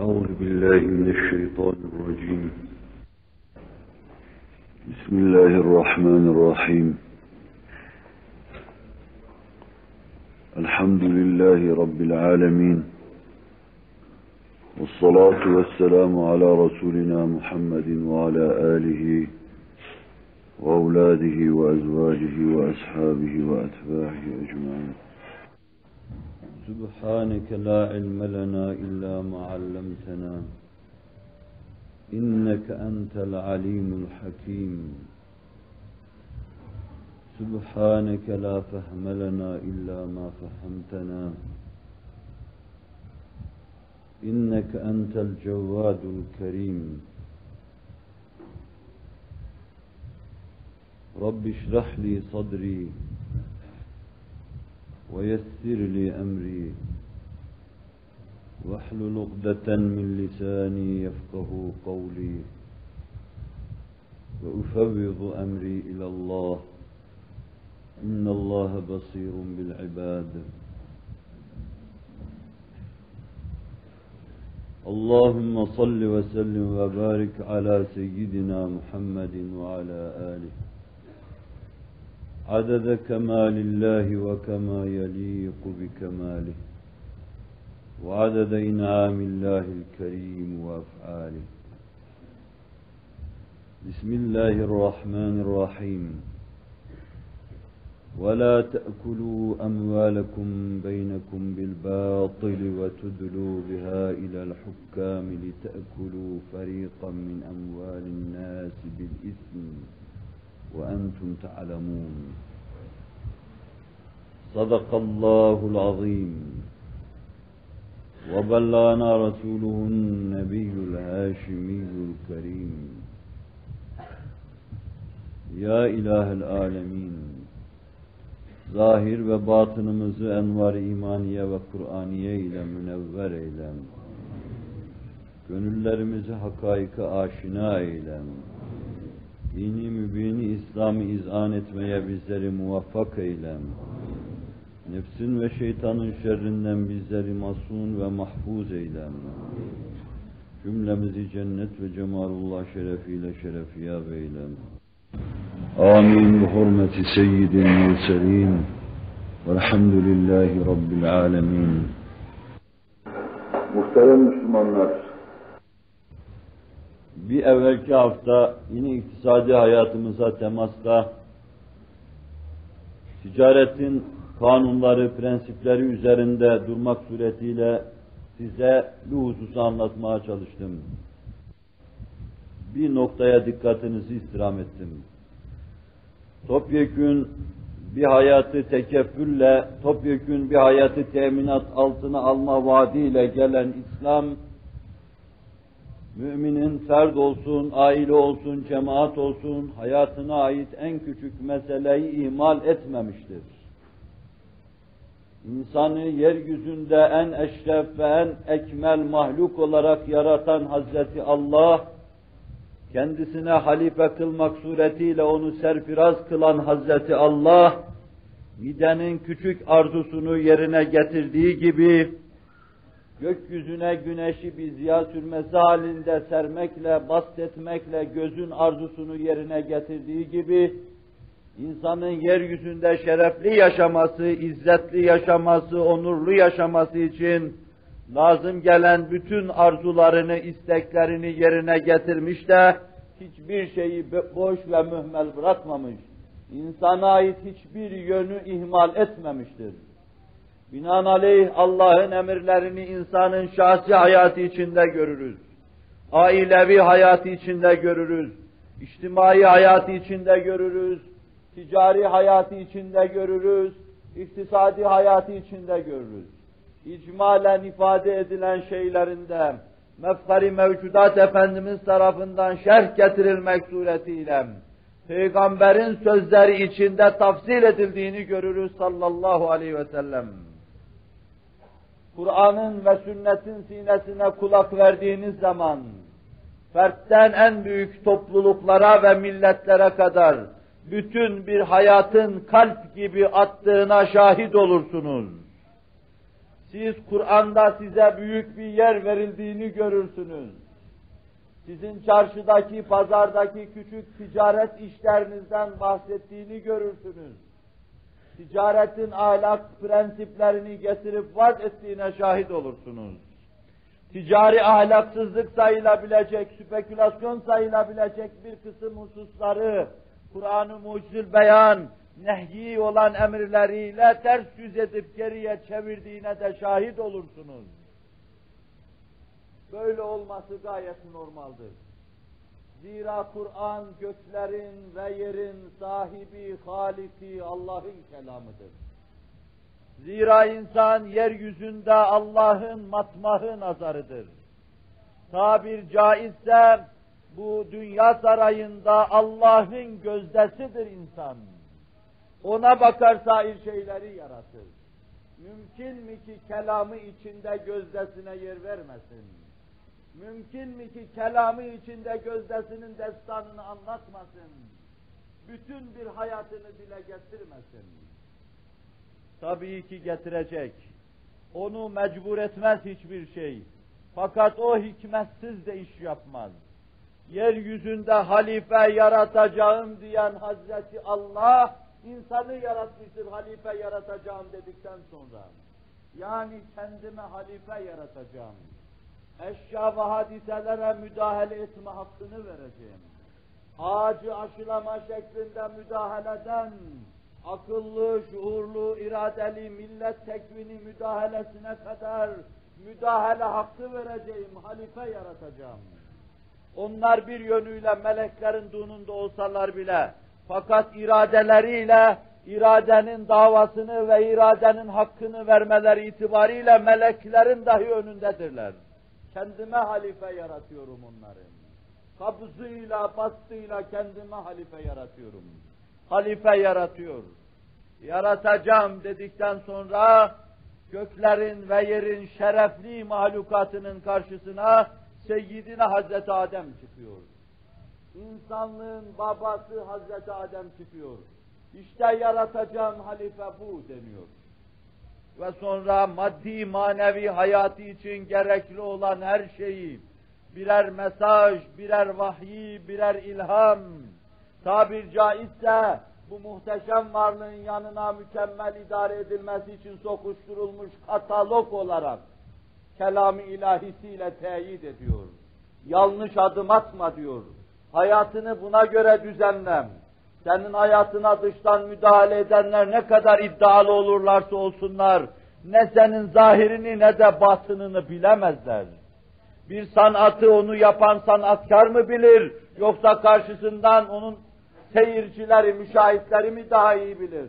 أعوذ بالله من الشيطان الرجيم. بسم الله الرحمن الرحيم. الحمد لله رب العالمين. والصلاة والسلام على رسولنا محمد وعلى آله وأولاده وأزواجه وأصحابه وأتباعه أجمعين. سبحانك لا علم لنا إلا ما علمتنا إنك أنت العليم الحكيم سبحانك لا فهم لنا إلا ما فهمتنا إنك أنت الجواد الكريم رب اشرح لي صدري ويسر لي أمري. واحلل عقدة من لساني يفقه قولي. وأفوض أمري إلى الله. إن الله بصير بالعباد. اللهم صل وسلم وبارك على سيدنا محمد وعلى آله. عدد كمال الله وكما يليق بكماله وعدد إنعام الله الكريم وأفعاله. بسم الله الرحمن الرحيم. ولا تأكلوا أموالكم بينكم بالباطل وتدلوا بها إلى الحكام لتأكلوا فريقا من أموال الناس بالإثم. وأنتم تعلمون صدق الله العظيم وبلغنا رسوله النبي الهاشمي الكريم يا إله العالمين zahir ve batınımızı envar imaniye ve Kur'aniye ile münevver eylem. Gönüllerimizi hakaika aşina eylem. dini mübini İslam'ı izan etmeye bizleri muvaffak eyle. Nefsin ve şeytanın şerrinden bizleri masum ve mahfuz eyle. Cümlemizi cennet ve cemalullah şerefiyle şerefiyab eyle. Amin. Bi hurmeti seyyidin murselin. Velhamdülillahi Rabbil alemin. Muhterem Müslümanlar, bir evvelki hafta yine iktisadi hayatımıza temasta ticaretin kanunları, prensipleri üzerinde durmak suretiyle size bir hususu anlatmaya çalıştım. Bir noktaya dikkatinizi istirham ettim topyekün bir hayatı tekeffülle, topyekün bir hayatı teminat altına alma vaadiyle gelen İslam, müminin ferd olsun, aile olsun, cemaat olsun, hayatına ait en küçük meseleyi ihmal etmemiştir. İnsanı yeryüzünde en eşref ve en ekmel mahluk olarak yaratan Hazreti Allah, kendisine halife kılmak suretiyle onu serfiraz kılan Hazreti Allah, midenin küçük arzusunu yerine getirdiği gibi, gökyüzüne güneşi bir ziya sürmesi halinde sermekle, bastetmekle gözün arzusunu yerine getirdiği gibi, insanın yeryüzünde şerefli yaşaması, izzetli yaşaması, onurlu yaşaması için, lazım gelen bütün arzularını, isteklerini yerine getirmiş de hiçbir şeyi boş ve mühmel bırakmamış. İnsana ait hiçbir yönü ihmal etmemiştir. Binaenaleyh Allah'ın emirlerini insanın şahsi hayatı içinde görürüz. Ailevi hayatı içinde görürüz. İçtimai hayatı içinde görürüz. Ticari hayatı içinde görürüz. İktisadi hayatı içinde görürüz icmalen ifade edilen şeylerinde mefkari mevcudat Efendimiz tarafından şerh getirilmek suretiyle Peygamberin sözleri içinde tafsil edildiğini görürüz sallallahu aleyhi ve sellem. Kur'an'ın ve sünnetin sinesine kulak verdiğiniz zaman fertten en büyük topluluklara ve milletlere kadar bütün bir hayatın kalp gibi attığına şahit olursunuz Siz Kur'an'da size büyük bir yer verildiğini görürsünüz. Sizin çarşıdaki, pazardaki küçük ticaret işlerinizden bahsettiğini görürsünüz. Ticaretin ahlak prensiplerini getirip vaz ettiğine şahit olursunuz. Ticari ahlaksızlık sayılabilecek, spekülasyon sayılabilecek bir kısım hususları Kur'an-ı Mucizül Beyan nehyi olan emirleriyle ters yüz edip geriye çevirdiğine de şahit olursunuz. Böyle olması gayet normaldir. Zira Kur'an göklerin ve yerin sahibi, haliki Allah'ın kelamıdır. Zira insan yeryüzünde Allah'ın matmahı nazarıdır. Tabir caizse bu dünya sarayında Allah'ın gözdesidir insan. Ona bakar sair şeyleri yaratır. Mümkün mi ki kelamı içinde gözdesine yer vermesin? Mümkün mü ki kelamı içinde gözdesinin destanını anlatmasın? Bütün bir hayatını dile getirmesin? Tabii ki getirecek. Onu mecbur etmez hiçbir şey. Fakat o hikmetsiz de iş yapmaz. Yeryüzünde halife yaratacağım diyen Hazreti Allah, insanı yaratmıştır halife yaratacağım dedikten sonra. Yani kendime halife yaratacağım. Eşya ve hadiselere müdahale etme hakkını vereceğim. Ağacı aşılama şeklinde müdahaleden, akıllı, şuurlu, iradeli millet tekvini müdahalesine kadar müdahale hakkı vereceğim, halife yaratacağım. Onlar bir yönüyle meleklerin dununda olsalar bile, fakat iradeleriyle, iradenin davasını ve iradenin hakkını vermeleri itibariyle meleklerin dahi önündedirler. Kendime halife yaratıyorum onları. Kabzıyla, bastığıyla kendime halife yaratıyorum. Halife yaratıyor. Yaratacağım dedikten sonra göklerin ve yerin şerefli mahlukatının karşısına Seyyidina Hazreti Adem çıkıyor. İnsanlığın babası Hazreti Adem çıkıyor. İşte yaratacağım halife bu deniyor. Ve sonra maddi manevi hayatı için gerekli olan her şeyi birer mesaj, birer vahiy, birer ilham, tabir caizse bu muhteşem varlığın yanına mükemmel idare edilmesi için sokuşturulmuş katalog olarak kelam-ı ilahisiyle teyit ediyor. Yanlış adım atma diyor. Hayatını buna göre düzenlem. Senin hayatına dıştan müdahale edenler ne kadar iddialı olurlarsa olsunlar, ne senin zahirini ne de batınını bilemezler. Bir sanatı onu yapan sanatkar mı bilir, yoksa karşısından onun seyircileri, müşahitleri mi daha iyi bilir?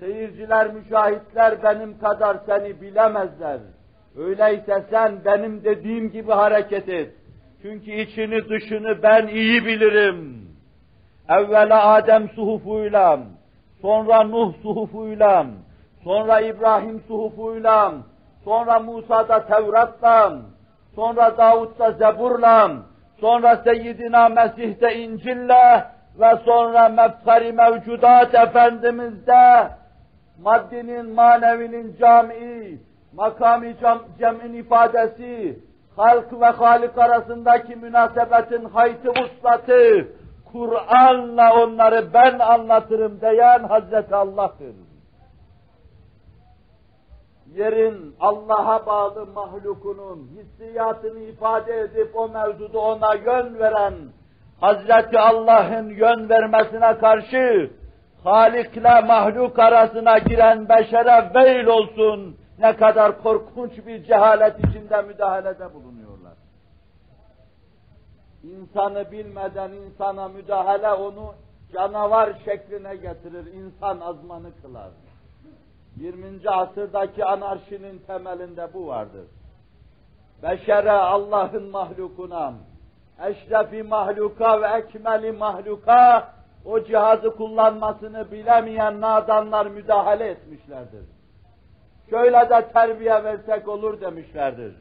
Seyirciler, müşahitler benim kadar seni bilemezler. Öyleyse sen benim dediğim gibi hareket et. Çünkü içini dışını ben iyi bilirim. Evvela Adem suhufuyla, sonra Nuh suhufuyla, sonra İbrahim suhufuyla, sonra Musa'da Tevrat'la, sonra Davud'da Zebur'la, sonra Seyyidina Mesih'te İncil'le ve sonra mefkari mevcudat Efendimiz'de maddinin, manevinin cami, makami cem'in ifadesi, halk ve halik arasındaki münasebetin hayti vuslatı, Kur'an'la onları ben anlatırım diyen Hazreti Allah'tır. Yerin Allah'a bağlı mahlukunun hissiyatını ifade edip o mevzuda ona yön veren Hazreti Allah'ın yön vermesine karşı Halik'le mahluk arasına giren beşere veil olsun ne kadar korkunç bir cehalet içinde müdahalede bulunuyorlar. İnsanı bilmeden insana müdahale onu canavar şekline getirir, insan azmanı kılar. 20. asırdaki anarşinin temelinde bu vardır. Beşere Allah'ın mahlukuna, eşrefi mahluka ve ekmeli mahluka o cihazı kullanmasını bilemeyen nadanlar müdahale etmişlerdir. Şöyle de terbiye versek olur demişlerdir.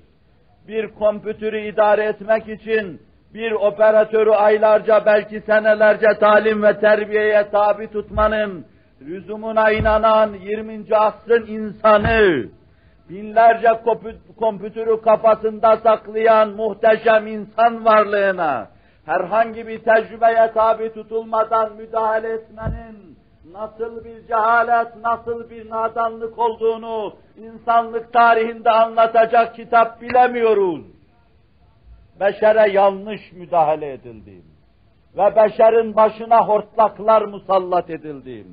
Bir kompütürü idare etmek için bir operatörü aylarca belki senelerce talim ve terbiyeye tabi tutmanın lüzumuna inanan 20. asrın insanı binlerce kompütürü kafasında saklayan muhteşem insan varlığına, herhangi bir tecrübeye tabi tutulmadan müdahale etmenin nasıl bir cehalet, nasıl bir nadanlık olduğunu insanlık tarihinde anlatacak kitap bilemiyoruz. Beşere yanlış müdahale edildi. Ve beşerin başına hortlaklar musallat edildi.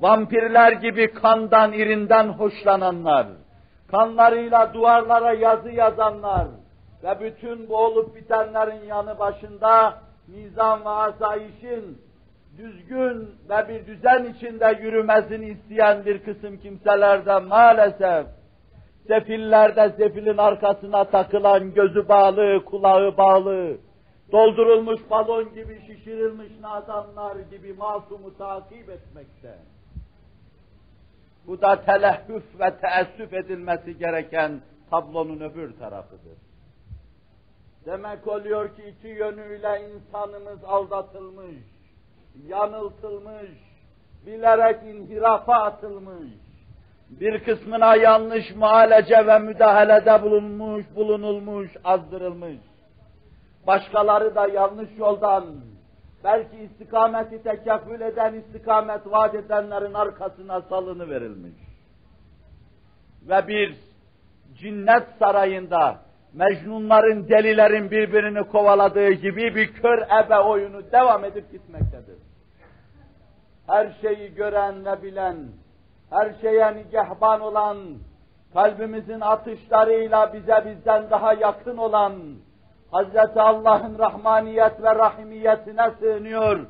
Vampirler gibi kandan, irinden hoşlananlar, kanlarıyla duvarlara yazı yazanlar ve bütün bu olup bitenlerin yanı başında nizam ve asayişin düzgün ve bir düzen içinde yürümesini isteyen bir kısım kimselerde maalesef sefillerde sefilin arkasına takılan gözü bağlı, kulağı bağlı, doldurulmuş balon gibi şişirilmiş nadanlar gibi masumu takip etmekte. Bu da telehhüf ve teessüf edilmesi gereken tablonun öbür tarafıdır. Demek oluyor ki iki yönüyle insanımız aldatılmış, yanıltılmış, bilerek inhirafa atılmış, bir kısmına yanlış muhalece ve müdahalede bulunmuş, bulunulmuş, azdırılmış. Başkaları da yanlış yoldan, belki istikameti tekeffül eden, istikamet vaat edenlerin arkasına salını verilmiş. Ve bir cinnet sarayında Mecnunların, delilerin birbirini kovaladığı gibi bir kör ebe oyunu devam edip gitmektedir. Her şeyi gören ve bilen, her şeye nigehban olan, kalbimizin atışlarıyla bize bizden daha yakın olan, Hz. Allah'ın rahmaniyet ve rahimiyetine sığınıyor,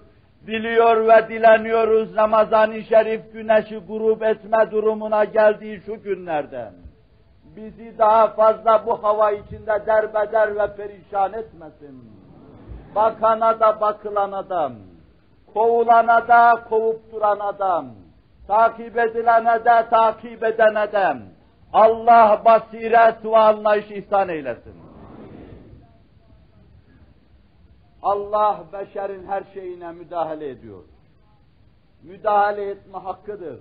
diliyor ve dileniyoruz Ramazan-ı Şerif güneşi grup etme durumuna geldiği şu günlerden bizi daha fazla bu hava içinde derbeder ve perişan etmesin. Bakana da bakılan adam, kovulana da kovup duran adam, takip edilene de takip eden adam, Allah basiret ve anlayış ihsan eylesin. Allah beşerin her şeyine müdahale ediyor. Müdahale etme hakkıdır.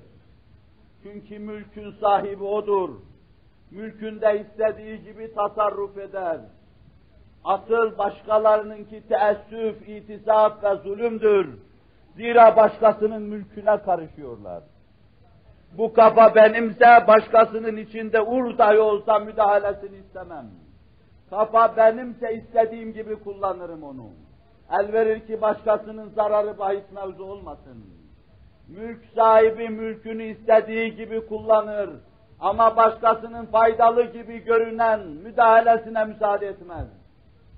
Çünkü mülkün sahibi odur mülkünde istediği gibi tasarruf eder. Asıl başkalarınınki teessüf, itisap ve zulümdür. Zira başkasının mülküne karışıyorlar. Bu kafa benimse başkasının içinde ur dahi olsa müdahalesini istemem. Kafa benimse istediğim gibi kullanırım onu. El verir ki başkasının zararı bahis mevzu olmasın. Mülk sahibi mülkünü istediği gibi kullanır ama başkasının faydalı gibi görünen müdahalesine müsaade etmez.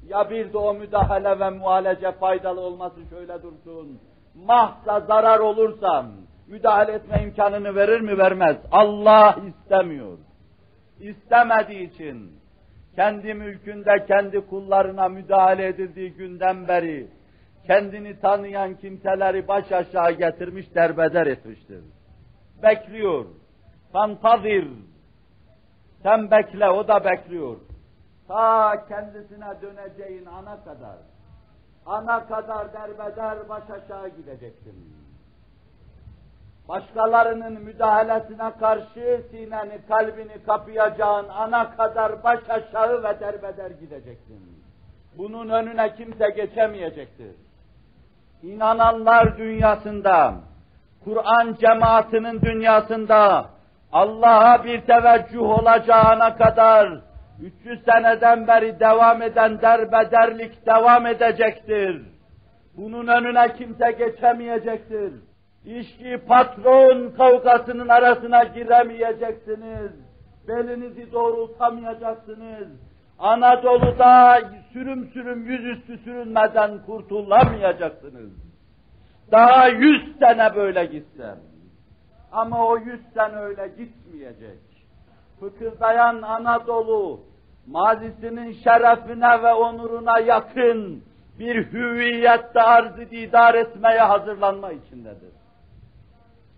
Ya bir de o müdahale ve muhalece faydalı olması şöyle dursun. Mahsa zarar olursam müdahale etme imkanını verir mi vermez. Allah istemiyor. İstemediği için kendi mülkünde kendi kullarına müdahale edildiği günden beri kendini tanıyan kimseleri baş aşağı getirmiş derbeder etmiştir. Bekliyor Fantazir. Sen bekle, o da bekliyor. Ta kendisine döneceğin ana kadar. Ana kadar derbeder baş aşağı gideceksin. Başkalarının müdahalesine karşı sineni, kalbini kapayacağın ana kadar baş aşağı ve derbeder gideceksin. Bunun önüne kimse geçemeyecektir. İnananlar dünyasında, Kur'an cemaatinin dünyasında, Allah'a bir teveccüh olacağına kadar 300 seneden beri devam eden derbederlik devam edecektir. Bunun önüne kimse geçemeyecektir. İşçi patron kavgasının arasına giremeyeceksiniz. Belinizi doğrultamayacaksınız. Anadolu'da sürüm sürüm yüzüstü sürünmeden kurtulamayacaksınız. Daha yüz sene böyle gitsem. Ama o yüz sene öyle gitmeyecek. Fıkırdayan Anadolu, mazisinin şerefine ve onuruna yakın bir hüviyette arz didar etmeye hazırlanma içindedir.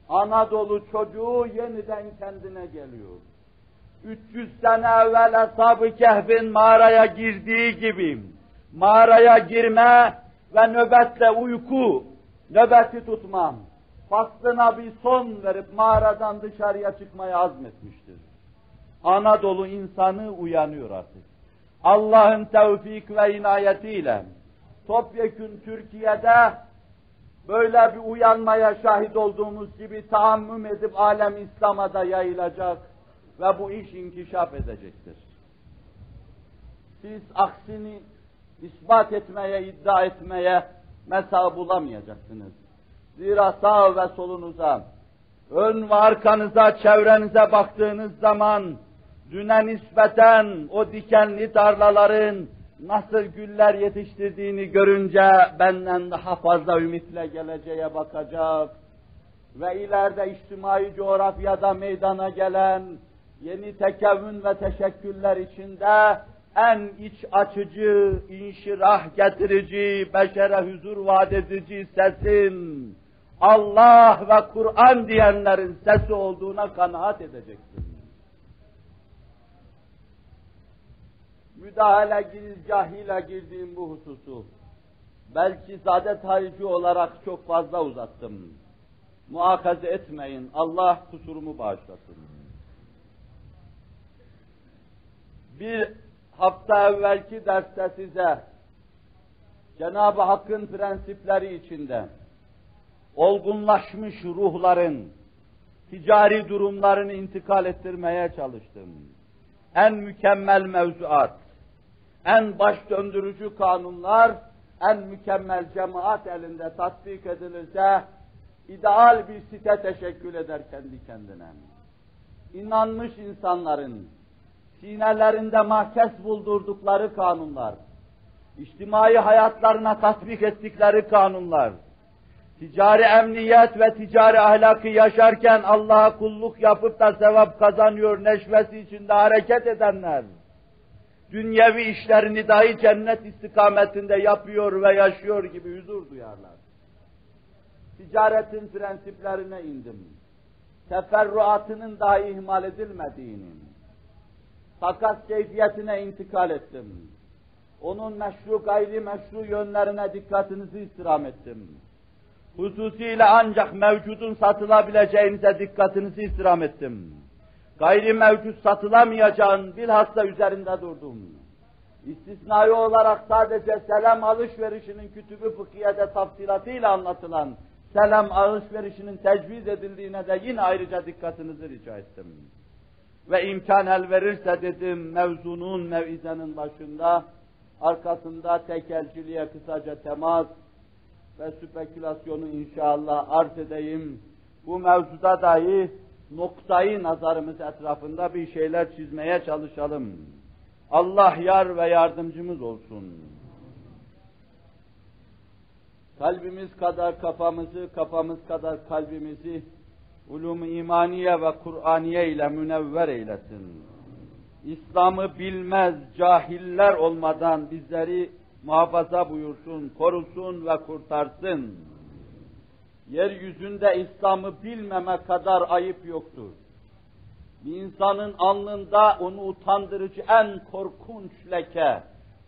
Anadolu çocuğu yeniden kendine geliyor. 300 sene evvel Ashab-ı Kehf'in mağaraya girdiği gibi mağaraya girme ve nöbetle uyku, nöbeti tutmam, faslına bir son verip mağaradan dışarıya çıkmaya azmetmiştir. Anadolu insanı uyanıyor artık. Allah'ın tevfik ve inayetiyle topyekün Türkiye'de böyle bir uyanmaya şahit olduğumuz gibi taammüm edip alem İslam'a da yayılacak ve bu iş inkişaf edecektir. Siz aksini ispat etmeye, iddia etmeye mesa bulamayacaksınız. Zira sağ ve solunuza, ön ve arkanıza, çevrenize baktığınız zaman düne nispeten o dikenli tarlaların nasıl güller yetiştirdiğini görünce benden daha fazla ümitle geleceğe bakacak ve ileride içtimai coğrafyada meydana gelen yeni tekevün ve teşekküller içinde en iç açıcı, inşirah getirici, beşere huzur vaat edici sesin Allah ve Kur'an diyenlerin sesi olduğuna kanaat edeceksin. Müdahale girizgahıyla girdiğim bu hususu belki zade tarihi olarak çok fazla uzattım. Muakaze etmeyin, Allah kusurumu bağışlasın. Bir hafta evvelki derste size Cenab-ı Hakk'ın prensipleri içinde olgunlaşmış ruhların ticari durumlarını intikal ettirmeye çalıştım. En mükemmel mevzuat, en baş döndürücü kanunlar, en mükemmel cemaat elinde tatbik edilirse, ideal bir site teşekkül eder kendi kendine. İnanmış insanların, sinelerinde mahkes buldurdukları kanunlar, içtimai hayatlarına tatbik ettikleri kanunlar, ticari emniyet ve ticari ahlakı yaşarken Allah'a kulluk yapıp da sevap kazanıyor neşvesi içinde hareket edenler, dünyevi işlerini dahi cennet istikametinde yapıyor ve yaşıyor gibi huzur duyarlar. Ticaretin prensiplerine indim. Teferruatının dahi ihmal edilmediğini, takas keyfiyetine intikal ettim. Onun meşru gayri meşru yönlerine dikkatinizi istirham ettim. Hususiyle ancak mevcudun satılabileceğinize dikkatinizi istirham ettim. Gayri mevcut satılamayacağın bilhassa üzerinde durdum. İstisnai olarak sadece selam alışverişinin kütübü fıkhiyede tafsilatıyla anlatılan selam alışverişinin tecviz edildiğine de yine ayrıca dikkatinizi rica ettim. Ve imkan el verirse dedim mevzunun mevizenin başında, arkasında tekelciliğe kısaca temas ve spekülasyonu inşallah arz edeyim. Bu mevzuda dahi noktayı nazarımız etrafında bir şeyler çizmeye çalışalım. Allah yar ve yardımcımız olsun. Kalbimiz kadar kafamızı, kafamız kadar kalbimizi ulum imaniye ve Kur'aniye ile münevver eylesin. İslam'ı bilmez cahiller olmadan bizleri muhafaza buyursun, korusun ve kurtarsın. Yeryüzünde İslam'ı bilmeme kadar ayıp yoktur. Bir insanın alnında onu utandırıcı en korkunç leke,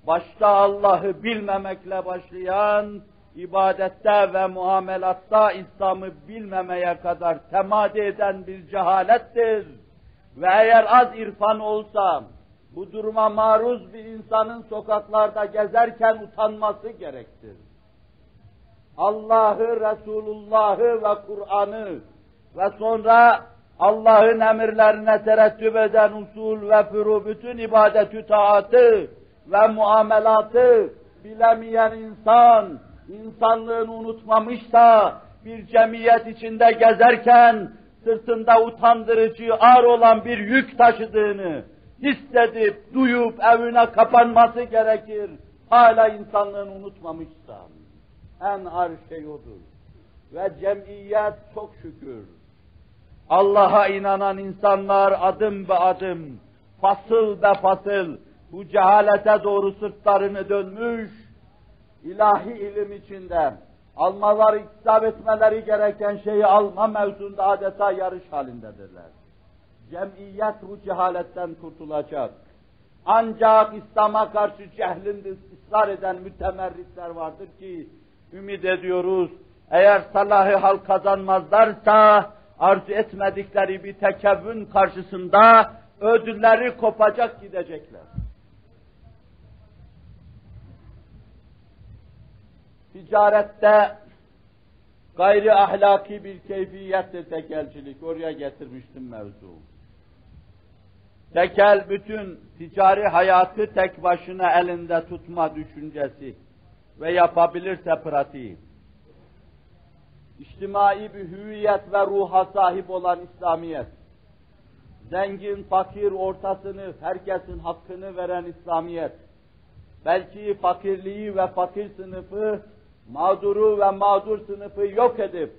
başta Allah'ı bilmemekle başlayan, ibadette ve muamelatta İslam'ı bilmemeye kadar temadi eden bir cehalettir. Ve eğer az irfan olsa, bu duruma maruz bir insanın sokaklarda gezerken utanması gerektir. Allah'ı, Resulullah'ı ve Kur'an'ı ve sonra Allah'ın emirlerine terettüp eden usul ve furu bütün ibadetü taatı ve muamelatı bilemeyen insan, insanlığını unutmamışsa, bir cemiyet içinde gezerken sırtında utandırıcı, ağır olan bir yük taşıdığını hissedip, duyup evine kapanması gerekir. Hala insanlığını unutmamışsa. En ağır şey odur. Ve cemiyet çok şükür. Allah'a inanan insanlar adım be adım, fasıl be fasıl, bu cehalete doğru sırtlarını dönmüş, ilahi ilim içinde almaları, iktisap etmeleri gereken şeyi alma mevzunda adeta yarış halindedirler. Cemiyet bu cehaletten kurtulacak. Ancak İslam'a karşı cehlinde ısrar eden mütemerritler vardır ki, ümit ediyoruz, eğer salahı hal kazanmazlarsa, arzu etmedikleri bir tekevvün karşısında ödülleri kopacak gidecekler. Ticarette gayri ahlaki bir keyfiyettir tekelcilik. Oraya getirmiştim mevzu. Tekel bütün ticari hayatı tek başına elinde tutma düşüncesi ve yapabilirse pratiği. İçtimai bir hüviyet ve ruha sahip olan İslamiyet. Zengin, fakir, ortasını, herkesin hakkını veren İslamiyet. Belki fakirliği ve fakir sınıfı, mağduru ve mağdur sınıfı yok edip,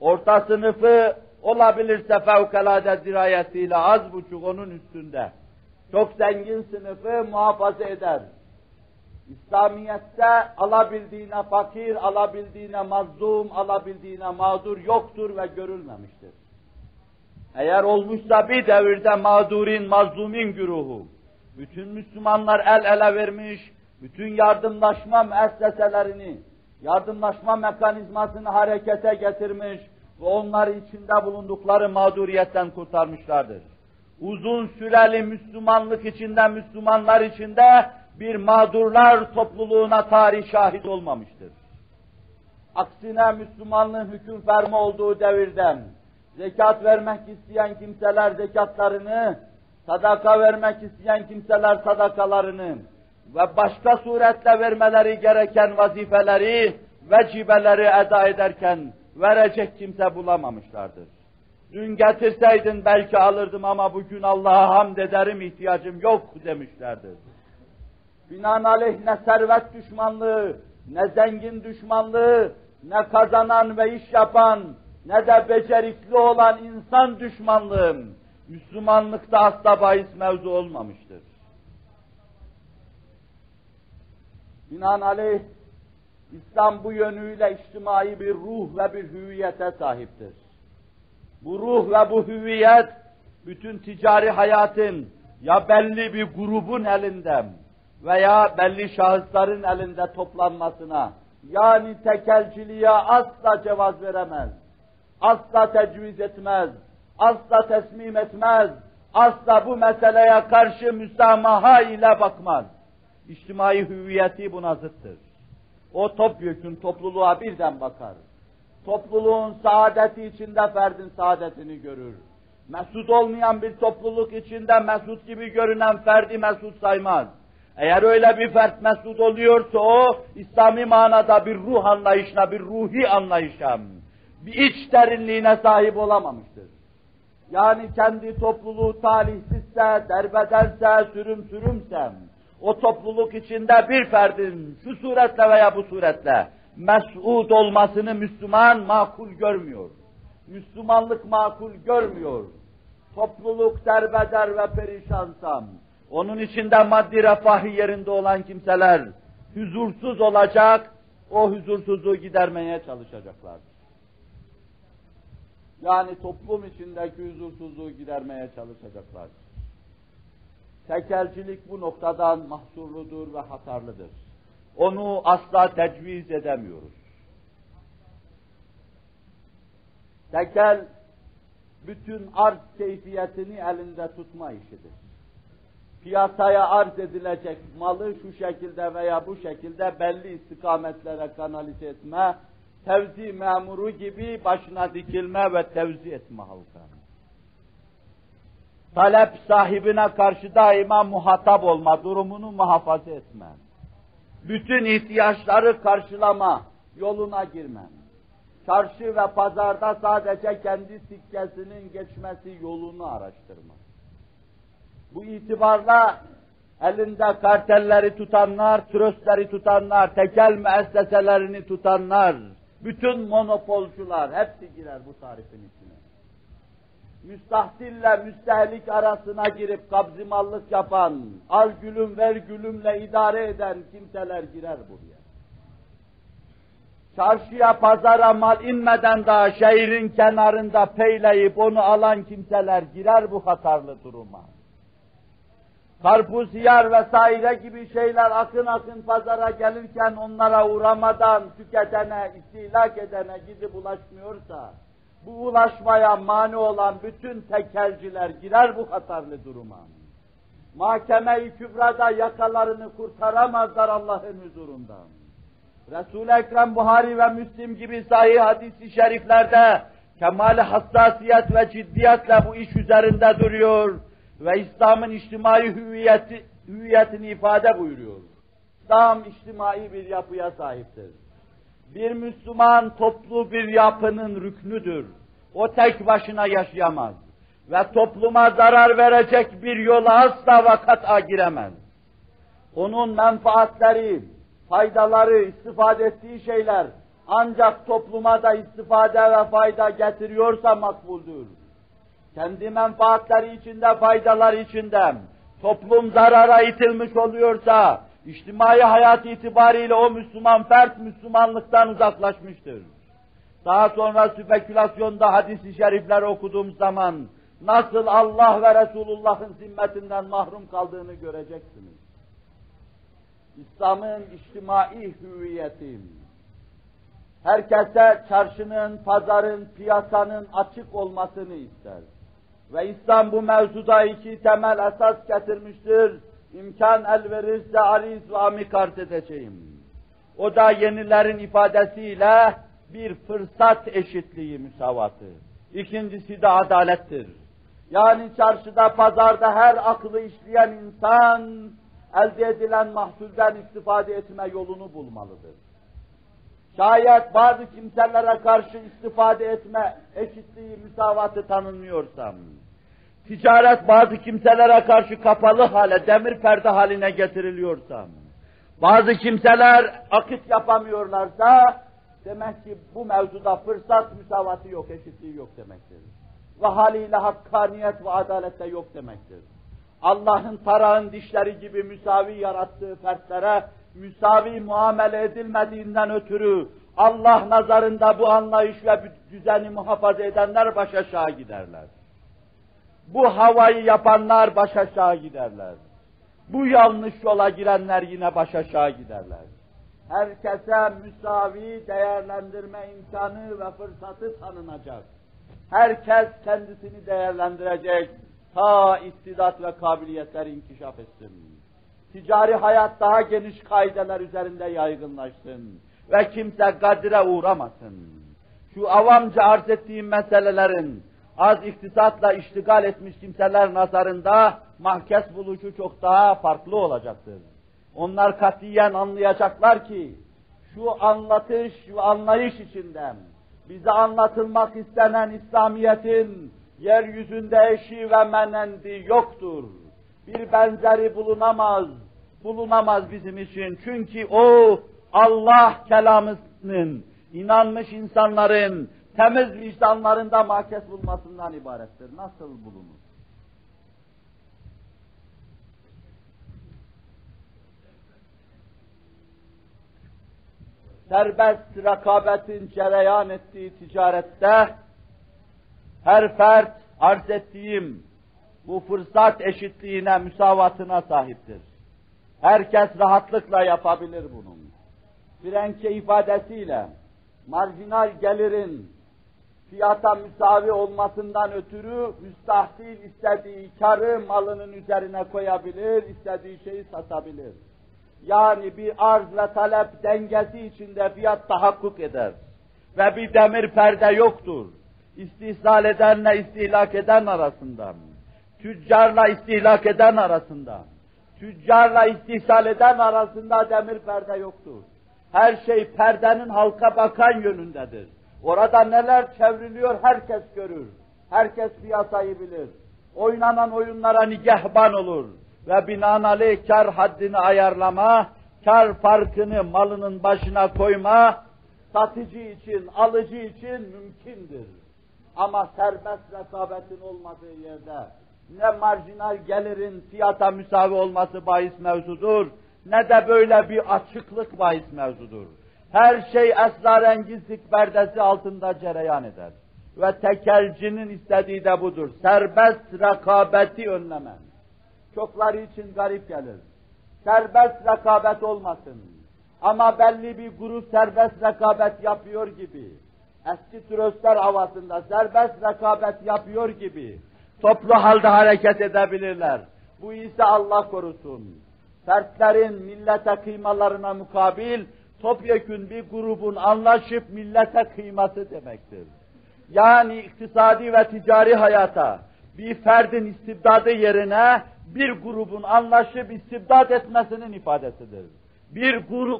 orta sınıfı olabilirse fevkalade dirayetiyle az buçuk onun üstünde, çok zengin sınıfı muhafaza eder. İslamiyet'te alabildiğine fakir, alabildiğine mazlum, alabildiğine mağdur yoktur ve görülmemiştir. Eğer olmuşsa bir devirde mağdurin, mazlumin güruhu, bütün Müslümanlar el ele vermiş, bütün yardımlaşma müesseselerini, yardımlaşma mekanizmasını harekete getirmiş ve onları içinde bulundukları mağduriyetten kurtarmışlardır. Uzun süreli Müslümanlık içinde, Müslümanlar içinde bir mağdurlar topluluğuna tarih şahit olmamıştır. Aksine Müslümanlığın hüküm ferma olduğu devirden, zekat vermek isteyen kimseler zekatlarını, sadaka vermek isteyen kimseler sadakalarını ve başka suretle vermeleri gereken vazifeleri, vecibeleri eda ederken verecek kimse bulamamışlardır. Dün getirseydin belki alırdım ama bugün Allah'a hamd ederim ihtiyacım yok demişlerdir. Binaenaleyh ne servet düşmanlığı, ne zengin düşmanlığı, ne kazanan ve iş yapan, ne de becerikli olan insan düşmanlığı, Müslümanlıkta asla bahis mevzu olmamıştır. Binaenaleyh, İslam bu yönüyle içtimai bir ruh ve bir hüviyete sahiptir. Bu ruh ve bu hüviyet, bütün ticari hayatın ya belli bir grubun elinde veya belli şahısların elinde toplanmasına, yani tekelciliğe asla cevaz veremez, asla tecviz etmez, asla teslim etmez, asla bu meseleye karşı müsamaha ile bakmaz. İçtimai hüviyeti buna zıttır. O topyekun topluluğa birden bakar. Topluluğun saadeti içinde ferdin saadetini görür. Mesut olmayan bir topluluk içinde mesut gibi görünen ferdi mesut saymaz. Eğer öyle bir fert mesut oluyorsa o, İslami manada bir ruh anlayışına, bir ruhi anlayışa, bir iç derinliğine sahip olamamıştır. Yani kendi topluluğu talihsizse, derbederse, sürüm sürümse, o topluluk içinde bir ferdin şu suretle veya bu suretle mes'ud olmasını Müslüman makul görmüyor. Müslümanlık makul görmüyor. Topluluk derbeder ve perişansam. Onun içinde maddi refahı yerinde olan kimseler huzursuz olacak, o huzursuzluğu gidermeye çalışacaklar. Yani toplum içindeki huzursuzluğu gidermeye çalışacaklar. Tekelcilik bu noktadan mahsurludur ve hatarlıdır. Onu asla tecviz edemiyoruz. Tekel, bütün arz keyfiyetini elinde tutma işidir. Piyasaya arz edilecek malı şu şekilde veya bu şekilde belli istikametlere kanalize etme, tevzi memuru gibi başına dikilme ve tevzi etme halka talep sahibine karşı daima muhatap olma, durumunu muhafaza etme. Bütün ihtiyaçları karşılama, yoluna girme. Çarşı ve pazarda sadece kendi sikkesinin geçmesi yolunu araştırma. Bu itibarla elinde kartelleri tutanlar, tröstleri tutanlar, tekel müesseselerini tutanlar, bütün monopolcular hepsi girer bu tarifin içine müstahsille müstehlik arasına girip kabzimallık yapan, al gülüm ver gülümle idare eden kimseler girer buraya. Çarşıya, pazara mal inmeden daha şehrin kenarında peyleyip onu alan kimseler girer bu hatarlı duruma. Karpuz, yar vesaire gibi şeyler akın akın pazara gelirken onlara uğramadan tüketene, istilak edene gidip ulaşmıyorsa, bu ulaşmaya mani olan bütün tekelciler girer bu hatarlı duruma. Mahkeme-i Kübra'da yakalarını kurtaramazlar Allah'ın huzurundan. Resul-i Ekrem Buhari ve Müslim gibi sahih hadisi şeriflerde kemal hassasiyet ve ciddiyetle bu iş üzerinde duruyor ve İslam'ın içtimai hüviyeti, hüviyetini ifade buyuruyor. İslam içtimai bir yapıya sahiptir. Bir Müslüman toplu bir yapının rüknüdür. O tek başına yaşayamaz. Ve topluma zarar verecek bir yola asla vakata giremez. Onun menfaatleri, faydaları, istifade ettiği şeyler ancak topluma da istifade ve fayda getiriyorsa makbuldür. Kendi menfaatleri içinde, faydaları içinde toplum zarara itilmiş oluyorsa, içtimai hayat itibariyle o Müslüman fert Müslümanlıktan uzaklaşmıştır. Daha sonra spekülasyonda hadis-i şerifler okuduğum zaman nasıl Allah ve Resulullah'ın zimmetinden mahrum kaldığını göreceksiniz. İslam'ın içtimai hüviyeti, herkese çarşının, pazarın, piyasanın açık olmasını ister. Ve İslam bu mevzuda iki temel esas getirmiştir. İmkan el verirse ariz ve amik edeceğim. O da yenilerin ifadesiyle bir fırsat eşitliği müsavatı. İkincisi de adalettir. Yani çarşıda, pazarda her aklı işleyen insan elde edilen mahsulden istifade etme yolunu bulmalıdır. Şayet bazı kimselere karşı istifade etme eşitliği, müsavatı tanınmıyorsa, ticaret bazı kimselere karşı kapalı hale, demir perde haline getiriliyorsa, bazı kimseler akit yapamıyorlarsa, demek ki bu mevzuda fırsat müsavatı yok, eşitliği yok demektir. Ve haliyle hakkaniyet ve adalet de yok demektir. Allah'ın tarağın dişleri gibi müsavi yarattığı fertlere müsavi muamele edilmediğinden ötürü Allah nazarında bu anlayış ve düzeni muhafaza edenler baş aşağı giderler. Bu havayı yapanlar baş aşağı giderler. Bu yanlış yola girenler yine baş aşağı giderler. Herkese müsavi değerlendirme imkanı ve fırsatı tanınacak. Herkes kendisini değerlendirecek, ta istidat ve kabiliyetler inkişaf etsin. Ticari hayat daha geniş kaideler üzerinde yaygınlaşsın ve kimse gadire uğramasın. Şu avamca arz ettiğim meselelerin az iktisatla iştigal etmiş kimseler nazarında mahkes buluşu çok daha farklı olacaktır. Onlar katiyen anlayacaklar ki şu anlatış ve anlayış içinden bize anlatılmak istenen İslamiyet'in yeryüzünde eşi ve menendi yoktur. Bir benzeri bulunamaz, bulunamaz bizim için. Çünkü o Allah kelamının inanmış insanların temiz vicdanlarında mahkes bulmasından ibarettir. Nasıl bulunur? serbest rekabetin cereyan ettiği ticarette her fert arz ettiğim bu fırsat eşitliğine, müsavatına sahiptir. Herkes rahatlıkla yapabilir bunu. Frenke ifadesiyle marjinal gelirin fiyata müsavi olmasından ötürü müstahsil istediği karı malının üzerine koyabilir, istediği şeyi satabilir. Yani bir arz ve talep dengesi içinde fiyat tahakkuk eder. Ve bir demir perde yoktur. İstihsal edenle istihlak eden arasında. Tüccarla istihlak eden arasında. Tüccarla istihsal eden arasında demir perde yoktur. Her şey perdenin halka bakan yönündedir. Orada neler çevriliyor herkes görür. Herkes piyasayı bilir. Oynanan oyunlara nigehban olur ve binaenaleyh kar haddini ayarlama, kar farkını malının başına koyma, satıcı için, alıcı için mümkündür. Ama serbest rekabetin olmadığı yerde ne marjinal gelirin fiyata müsavi olması bahis mevzudur, ne de böyle bir açıklık bahis mevzudur. Her şey esrarengizlik perdesi altında cereyan eder. Ve tekelcinin istediği de budur. Serbest rekabeti önlemen çokları için garip gelir. Serbest rekabet olmasın. Ama belli bir grup serbest rekabet yapıyor gibi, eski tröstler havasında serbest rekabet yapıyor gibi toplu halde hareket edebilirler. Bu ise Allah korusun. Fertlerin millete kıymalarına mukabil topyekün bir grubun anlaşıp millete kıyması demektir. Yani iktisadi ve ticari hayata bir ferdin istibdadı yerine bir grubun anlaşıp istibdat etmesinin ifadesidir. Bir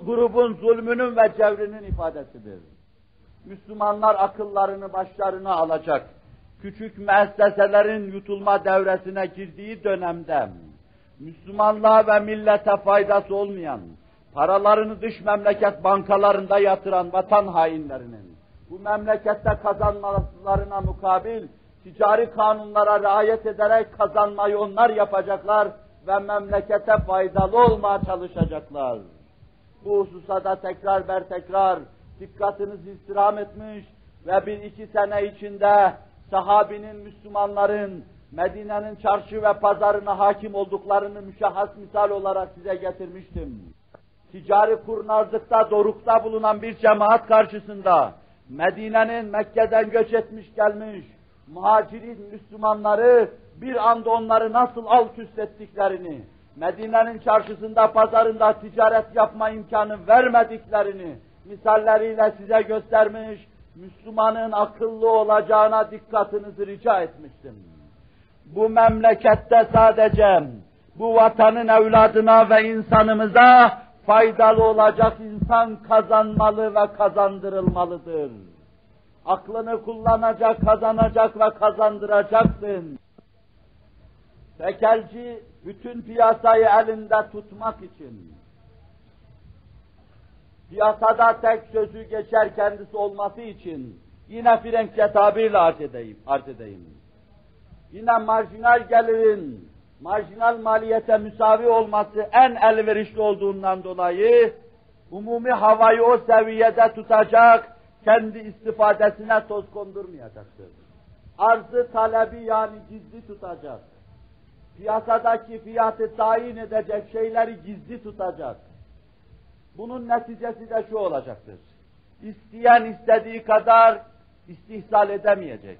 grubun zulmünün ve cevrinin ifadesidir. Müslümanlar akıllarını başlarına alacak. Küçük müesseselerin yutulma devresine girdiği dönemde Müslümanlığa ve millete faydası olmayan, paralarını dış memleket bankalarında yatıran vatan hainlerinin bu memlekette kazanmalarına mukabil ticari kanunlara riayet ederek kazanmayı onlar yapacaklar ve memlekete faydalı olmaya çalışacaklar. Bu hususa da tekrar ber tekrar dikkatinizi istirham etmiş ve bir iki sene içinde sahabinin, Müslümanların Medine'nin çarşı ve pazarına hakim olduklarını müşahhas misal olarak size getirmiştim. Ticari kurnazlıkta, dorukta bulunan bir cemaat karşısında Medine'nin Mekke'den göç etmiş gelmiş muhacirin Müslümanları bir anda onları nasıl alt üst ettiklerini, Medine'nin çarşısında, pazarında ticaret yapma imkanı vermediklerini misalleriyle size göstermiş, Müslümanın akıllı olacağına dikkatinizi rica etmiştim. Bu memlekette sadece bu vatanın evladına ve insanımıza faydalı olacak insan kazanmalı ve kazandırılmalıdır. Aklını kullanacak, kazanacak ve kazandıracaksın. Tekelci bütün piyasayı elinde tutmak için piyasada tek sözü geçer kendisi olması için yine Frenkçe tabirle arz edeyim, arz edeyim. Yine marjinal gelirin, marjinal maliyete müsavi olması en elverişli olduğundan dolayı umumi havayı o seviyede tutacak, kendi istifadesine toz kondurmayacaktır. Arzı talebi yani gizli tutacak. Piyasadaki fiyatı tayin edecek şeyleri gizli tutacak. Bunun neticesi de şu olacaktır. İsteyen istediği kadar istihsal edemeyecek.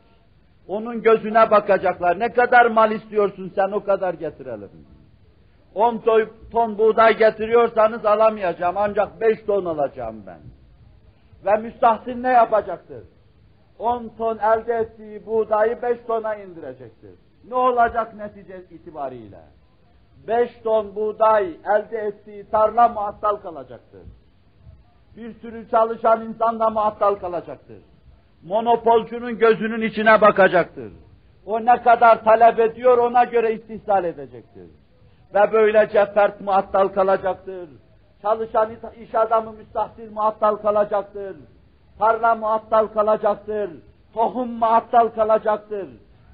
Onun gözüne bakacaklar. Ne kadar mal istiyorsun sen o kadar getirelim. 10 ton buğday getiriyorsanız alamayacağım ancak 5 ton alacağım ben. Ve müstahsin ne yapacaktır? 10 ton elde ettiği buğdayı 5 tona indirecektir. Ne olacak netice itibariyle? 5 ton buğday elde ettiği tarla muhattal kalacaktır. Bir sürü çalışan insan da muhattal kalacaktır. Monopolcunun gözünün içine bakacaktır. O ne kadar talep ediyor ona göre istihsal edecektir. Ve böylece fert muhattal kalacaktır. Çalışan iş adamı müstahsil muhattal kalacaktır. Tarla muhattal kalacaktır. Tohum muhattal kalacaktır.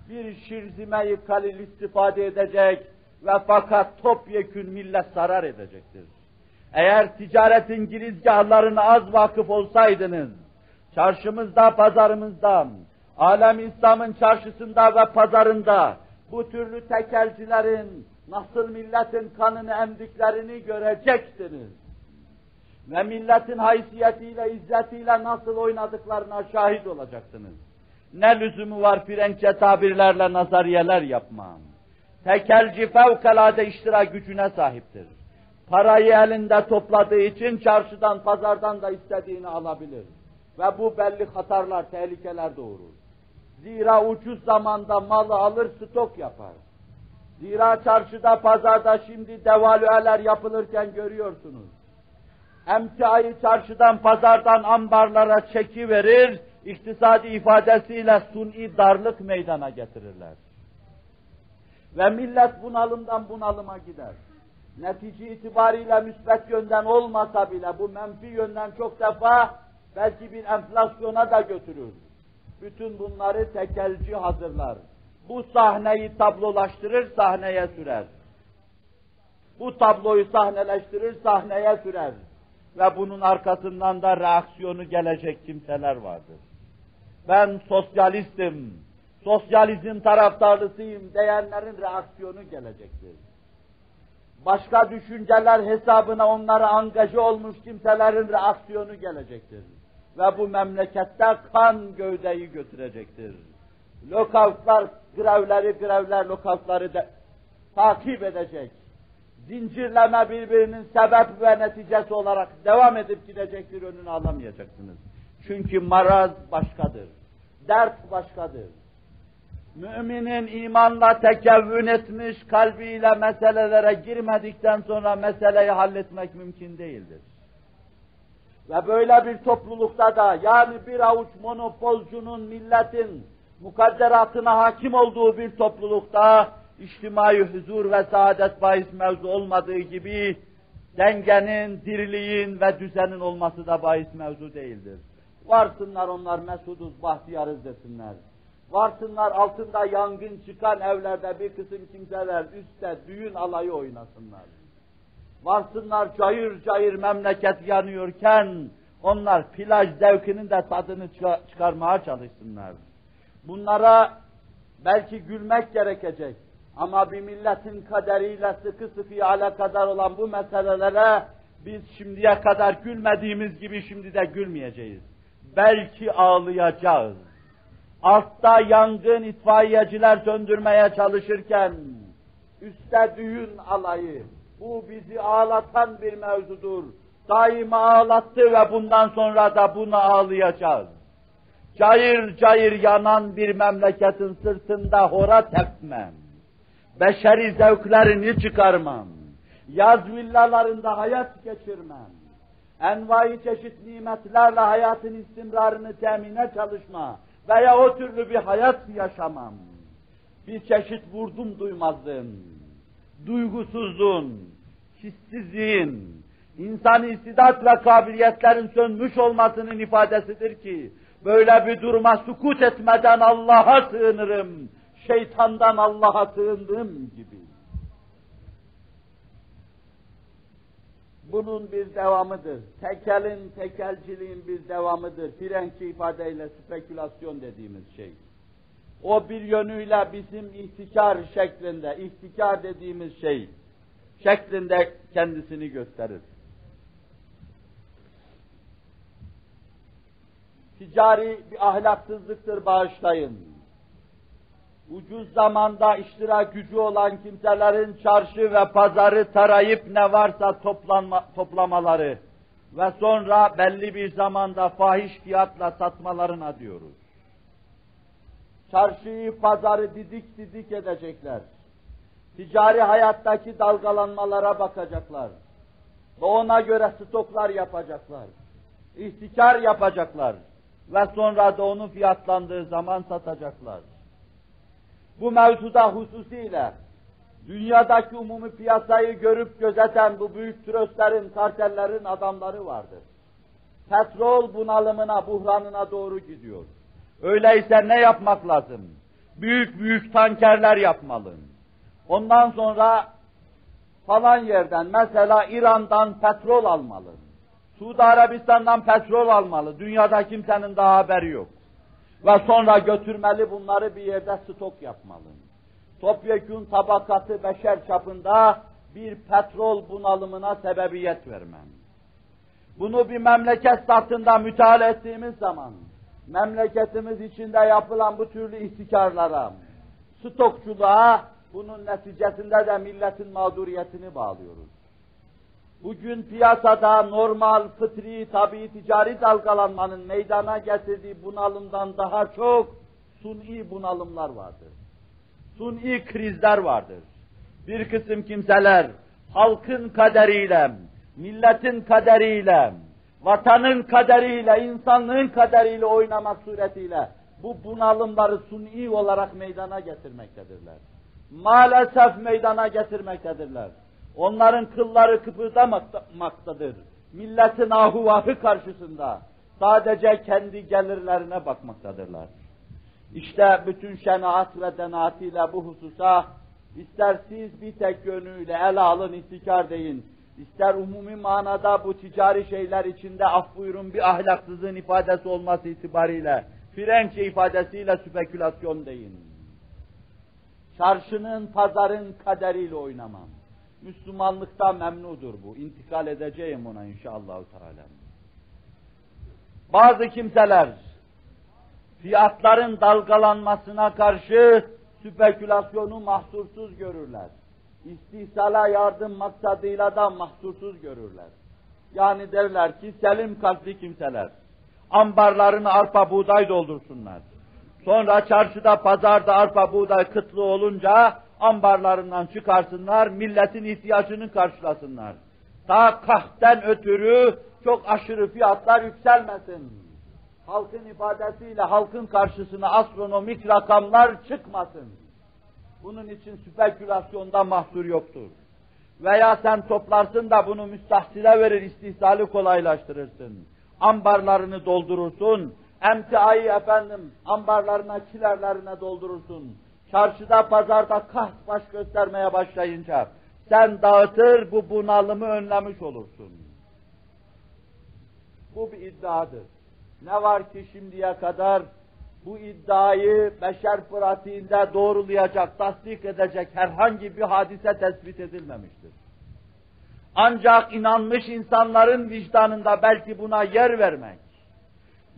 Bir şirzimeyi kalil istifade edecek ve fakat topyekün millet zarar edecektir. Eğer ticaretin girizgahlarına az vakıf olsaydınız, çarşımızda, pazarımızda, alem İslam'ın çarşısında ve pazarında bu türlü tekelcilerin nasıl milletin kanını emdiklerini göreceksiniz. Ve milletin haysiyetiyle, izzetiyle nasıl oynadıklarına şahit olacaksınız. Ne lüzumu var Frenkçe tabirlerle nazariyeler yapmam. Tekelci fevkalade iştira gücüne sahiptir. Parayı elinde topladığı için çarşıdan, pazardan da istediğini alabilir. Ve bu belli hatarlar, tehlikeler doğurur. Zira ucuz zamanda malı alır, stok yapar. Zira çarşıda, pazarda şimdi devalüeler yapılırken görüyorsunuz. Emtiayı çarşıdan, pazardan ambarlara çeki verir, iktisadi ifadesiyle suni darlık meydana getirirler. Ve millet bunalımdan bunalıma gider. Netice itibariyle müsbet yönden olmasa bile bu menfi yönden çok defa belki bir enflasyona da götürür. Bütün bunları tekelci hazırlar. Bu sahneyi tablolaştırır, sahneye sürer. Bu tabloyu sahneleştirir, sahneye sürer. Ve bunun arkasından da reaksiyonu gelecek kimseler vardır. Ben sosyalistim, sosyalizm taraftarlısıyım diyenlerin reaksiyonu gelecektir. Başka düşünceler hesabına onlara angaje olmuş kimselerin reaksiyonu gelecektir. ve bu memlekette kan gövdeyi götürecektir. Lokavtlar, grevleri, grevler, lokavtları de, takip edecek. Zincirleme birbirinin sebep ve neticesi olarak devam edip gidecektir, önünü alamayacaksınız. Çünkü maraz başkadır, dert başkadır. Müminin imanla tekevvün etmiş kalbiyle meselelere girmedikten sonra meseleyi halletmek mümkün değildir. Ve böyle bir toplulukta da yani bir avuç monopolcunun milletin mukadderatına hakim olduğu bir toplulukta içtimai huzur ve saadet bahis mevzu olmadığı gibi dengenin, diriliğin ve düzenin olması da bahis mevzu değildir. Varsınlar onlar mesuduz, bahtiyarız desinler. Varsınlar altında yangın çıkan evlerde bir kısım kimseler üstte düğün alayı oynasınlar. Varsınlar cayır cayır memleket yanıyorken onlar plaj zevkinin de tadını çıkarmaya çalışsınlar. Bunlara belki gülmek gerekecek ama bir milletin kaderiyle sıkı sıkı alakadar olan bu meselelere biz şimdiye kadar gülmediğimiz gibi şimdi de gülmeyeceğiz. Belki ağlayacağız. Altta yangın itfaiyeciler söndürmeye çalışırken üstte düğün alayı, bu bizi ağlatan bir mevzudur. Daima ağlattı ve bundan sonra da bunu ağlayacağız. Cayır cayır yanan bir memleketin sırtında hora tepmem. Beşeri zevklerini çıkarmam. Yaz villalarında hayat geçirmem. Envai çeşit nimetlerle hayatın istimrarını temine çalışma veya o türlü bir hayat yaşamam. Bir çeşit vurdum duymazlığın, duygusuzluğun, hissizliğin, insan istidat ve kabiliyetlerin sönmüş olmasının ifadesidir ki, böyle bir duruma sukut etmeden Allah'a sığınırım, şeytandan Allah'a sığındığım gibi. Bunun bir devamıdır. Tekelin, tekelciliğin bir devamıdır. Frençi ifadeyle spekülasyon dediğimiz şey. O bir yönüyle bizim ihtikar şeklinde, ihtikar dediğimiz şey şeklinde kendisini gösterir. Ticari bir ahlaksızlıktır bağışlayın ucuz zamanda iştira gücü olan kimselerin çarşı ve pazarı tarayıp ne varsa toplanma, toplamaları ve sonra belli bir zamanda fahiş fiyatla satmalarına diyoruz. Çarşıyı, pazarı didik didik edecekler. Ticari hayattaki dalgalanmalara bakacaklar. Ve ona göre stoklar yapacaklar. İhtikar yapacaklar. Ve sonra da onu fiyatlandığı zaman satacaklar bu mevzuda hususiyle dünyadaki umumi piyasayı görüp gözeten bu büyük tröstlerin, kartellerin adamları vardır. Petrol bunalımına, buhranına doğru gidiyor. Öyleyse ne yapmak lazım? Büyük büyük tankerler yapmalı. Ondan sonra falan yerden, mesela İran'dan petrol almalı. Suudi Arabistan'dan petrol almalı. Dünyada kimsenin daha haberi yok. Ve sonra götürmeli bunları bir yerde stok yapmalı. Topyekun tabakatı beşer çapında bir petrol bunalımına sebebiyet vermem. Bunu bir memleket satında müteala ettiğimiz zaman, memleketimiz içinde yapılan bu türlü ihtikarlara, stokçuluğa, bunun neticesinde de milletin mağduriyetini bağlıyoruz. Bugün piyasada normal, fıtri, tabi ticari dalgalanmanın meydana getirdiği bunalımdan daha çok suni bunalımlar vardır. Suni krizler vardır. Bir kısım kimseler halkın kaderiyle, milletin kaderiyle, vatanın kaderiyle, insanlığın kaderiyle oynamak suretiyle bu bunalımları suni olarak meydana getirmektedirler. Maalesef meydana getirmektedirler. Onların kılları kıpırdamaktadır. Milletin ahuvahı karşısında sadece kendi gelirlerine bakmaktadırlar. İşte bütün şenaat ve denaatiyle bu hususa ister siz bir tek yönüyle ele alın, istikar deyin, ister umumi manada bu ticari şeyler içinde af buyurun bir ahlaksızlığın ifadesi olması itibariyle, Frenkçe ifadesiyle spekülasyon deyin. Çarşının, pazarın kaderiyle oynamam. Müslümanlıkta memnudur bu. İntikal edeceğim ona inşallah Teala. Bazı kimseler fiyatların dalgalanmasına karşı spekülasyonu mahsursuz görürler. İstihsala yardım maksadıyla da mahsursuz görürler. Yani derler ki selim kalpli kimseler ambarlarını arpa buğday doldursunlar. Sonra çarşıda pazarda arpa buğday kıtlı olunca ambarlarından çıkarsınlar, milletin ihtiyacını karşılasınlar. Ta kahten ötürü çok aşırı fiyatlar yükselmesin. Halkın ifadesiyle halkın karşısına astronomik rakamlar çıkmasın. Bunun için spekülasyonda mahsur yoktur. Veya sen toplarsın da bunu müstahsile verir, istihsali kolaylaştırırsın. Ambarlarını doldurursun, emtiayı efendim ambarlarına, kilerlerine doldurursun. Çarşıda, pazarda kaht baş göstermeye başlayınca sen dağıtır, bu bunalımı önlemiş olursun. Bu bir iddiadır. Ne var ki şimdiye kadar bu iddiayı beşer pratiğinde doğrulayacak, tasdik edecek herhangi bir hadise tespit edilmemiştir. Ancak inanmış insanların vicdanında belki buna yer vermek,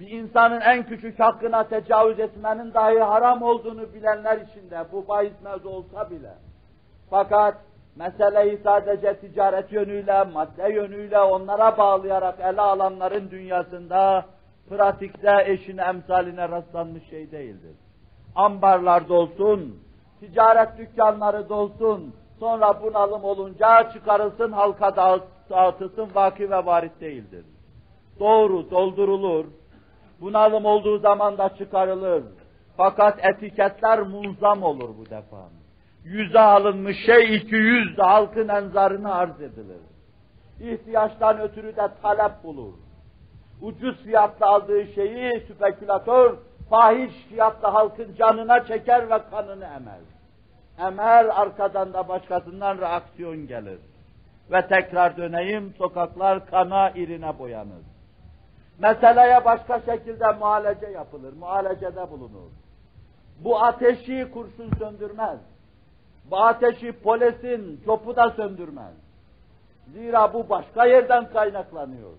bir insanın en küçük hakkına tecavüz etmenin dahi haram olduğunu bilenler için de bu bahis olsa bile, fakat meseleyi sadece ticaret yönüyle, madde yönüyle onlara bağlayarak ele alanların dünyasında pratikte eşine emsaline rastlanmış şey değildir. Ambarlar dolsun, ticaret dükkanları dolsun, sonra bunalım olunca çıkarılsın halka dağıt, dağıtılsın vaki ve varit değildir. Doğru, doldurulur. Bunalım olduğu zaman da çıkarılır. Fakat etiketler munzam olur bu defa. Yüze alınmış şey iki yüz de halkın enzarını arz edilir. İhtiyaçtan ötürü de talep bulur ucuz fiyatla aldığı şeyi spekülatör fahiş fiyatla halkın canına çeker ve kanını emer. Emer arkadan da başkasından reaksiyon gelir. Ve tekrar döneyim sokaklar kana irine boyanır. Meseleye başka şekilde muhalece yapılır, muhalecede bulunur. Bu ateşi kurşun söndürmez. Bu ateşi polisin çopu da söndürmez. Zira bu başka yerden kaynaklanıyor.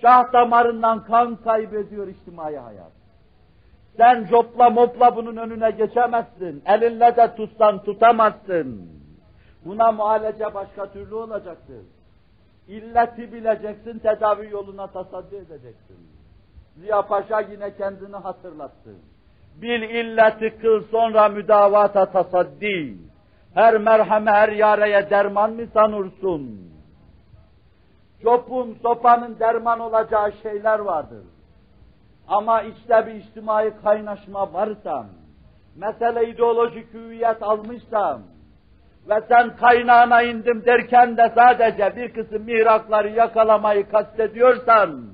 Şah damarından kan kaybediyor içtimai hayat. Sen copla mopla bunun önüne geçemezsin. Elinle de tutsan tutamazsın. Buna muhalece başka türlü olacaktır. İlleti bileceksin, tedavi yoluna tasaddi edeceksin. Ziya Paşa yine kendini hatırlattı. Bil illeti kıl sonra müdavata tasaddi. Her merheme her yareye derman mı sanırsın? Copun, sopanın derman olacağı şeyler vardır. Ama işte bir içtimai kaynaşma varsa, mesele ideolojik hüviyet almışsam ve sen kaynağına indim derken de sadece bir kısım mihrakları yakalamayı kastediyorsan,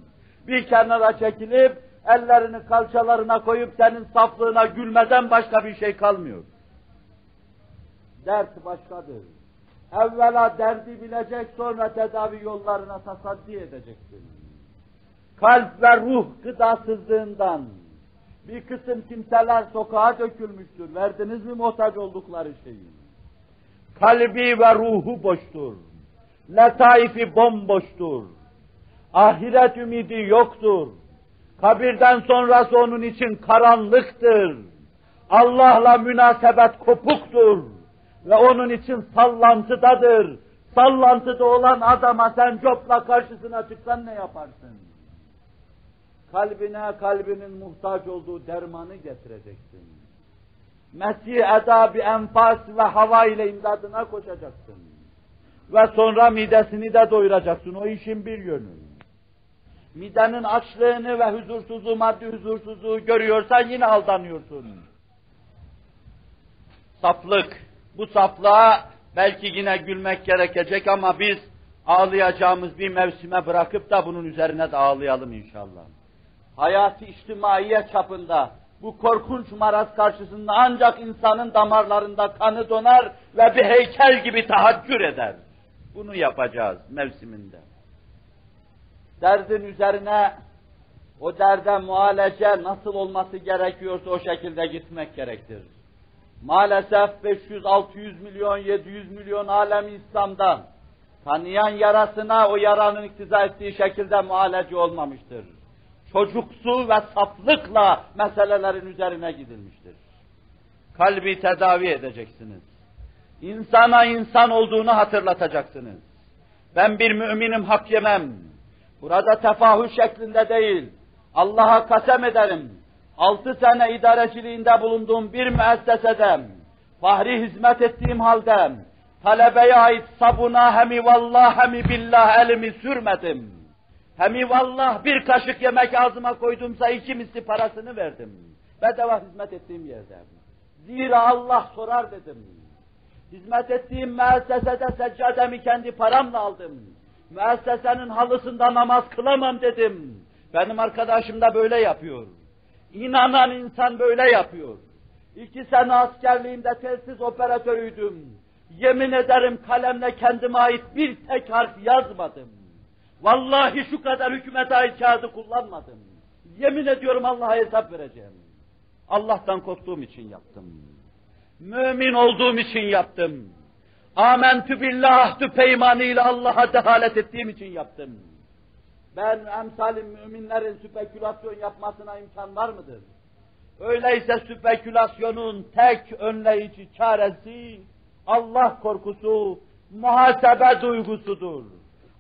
bir kenara çekilip ellerini kalçalarına koyup senin saflığına gülmeden başka bir şey kalmıyor. Dert başkadır. Evvela derdi bilecek, sonra tedavi yollarına tasaddi edeceksin. Kalp ve ruh gıdasızlığından bir kısım kimseler sokağa dökülmüştür. Verdiniz mi muhtaç oldukları şeyi? Kalbi ve ruhu boştur. Letaifi bomboştur. Ahiret ümidi yoktur. Kabirden sonrası onun için karanlıktır. Allah'la münasebet kopuktur ve onun için sallantıdadır. Sallantıda olan adama sen copla karşısına çıksan ne yaparsın? Kalbine kalbinin muhtaç olduğu dermanı getireceksin. Mesih eda bir enfas ve hava ile imdadına koşacaksın. Ve sonra midesini de doyuracaksın. O işin bir yönü. Midenin açlığını ve huzursuzluğu, maddi huzursuzluğu görüyorsan yine aldanıyorsun. Saplık, bu saflığa belki yine gülmek gerekecek ama biz ağlayacağımız bir mevsime bırakıp da bunun üzerine de ağlayalım inşallah. Hayatı içtimaiye çapında bu korkunç maraz karşısında ancak insanın damarlarında kanı donar ve bir heykel gibi tahaccür eder. Bunu yapacağız mevsiminde. Derdin üzerine o derde muhalece nasıl olması gerekiyorsa o şekilde gitmek gerektir. Maalesef 500-600 milyon, 700 milyon alem İslam'da tanıyan yarasına o yaranın iktiza ettiği şekilde muhalece olmamıştır. Çocuksu ve saflıkla meselelerin üzerine gidilmiştir. Kalbi tedavi edeceksiniz. İnsana insan olduğunu hatırlatacaksınız. Ben bir müminim hak yemem. Burada tefahür şeklinde değil. Allah'a kasem ederim. Altı sene idareciliğinde bulunduğum bir müessesede, fahri hizmet ettiğim halde, talebeye ait sabuna hemi vallah hemi billah elimi sürmedim. Hemi vallah bir kaşık yemek ağzıma koydumsa iki misli parasını verdim. Bedava hizmet ettiğim yerde. Zira Allah sorar dedim. Hizmet ettiğim müessesede seccademi kendi paramla aldım. Müessesenin halısında namaz kılamam dedim. Benim arkadaşım da böyle yapıyor. İnanan insan böyle yapıyor. İki sene askerliğimde telsiz operatörüydüm. Yemin ederim kalemle kendime ait bir tek harf yazmadım. Vallahi şu kadar hükümete ait kağıdı kullanmadım. Yemin ediyorum Allah'a hesap vereceğim. Allah'tan korktuğum için yaptım. Mümin olduğum için yaptım. Amentü billah tü peymanıyla Allah'a dehalet ettiğim için yaptım. Ben emsalim müminlerin spekülasyon yapmasına imkan var mıdır? Öyleyse spekülasyonun tek önleyici çaresi Allah korkusu, muhasebe duygusudur.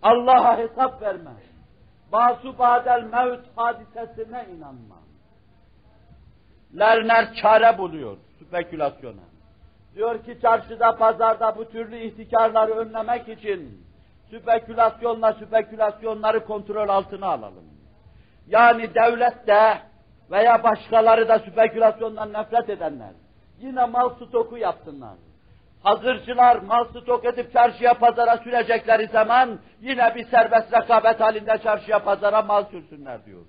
Allah'a hesap verme. Basu badel mevt hadisesine inanma. Lerner çare buluyor spekülasyona. Diyor ki çarşıda, pazarda bu türlü ihtikarları önlemek için spekülasyonla spekülasyonları kontrol altına alalım. Yani devlet de veya başkaları da spekülasyondan nefret edenler yine mal stoku yapsınlar. Hazırcılar mal stok edip çarşıya pazara sürecekleri zaman yine bir serbest rekabet halinde çarşıya pazara mal sürsünler diyor.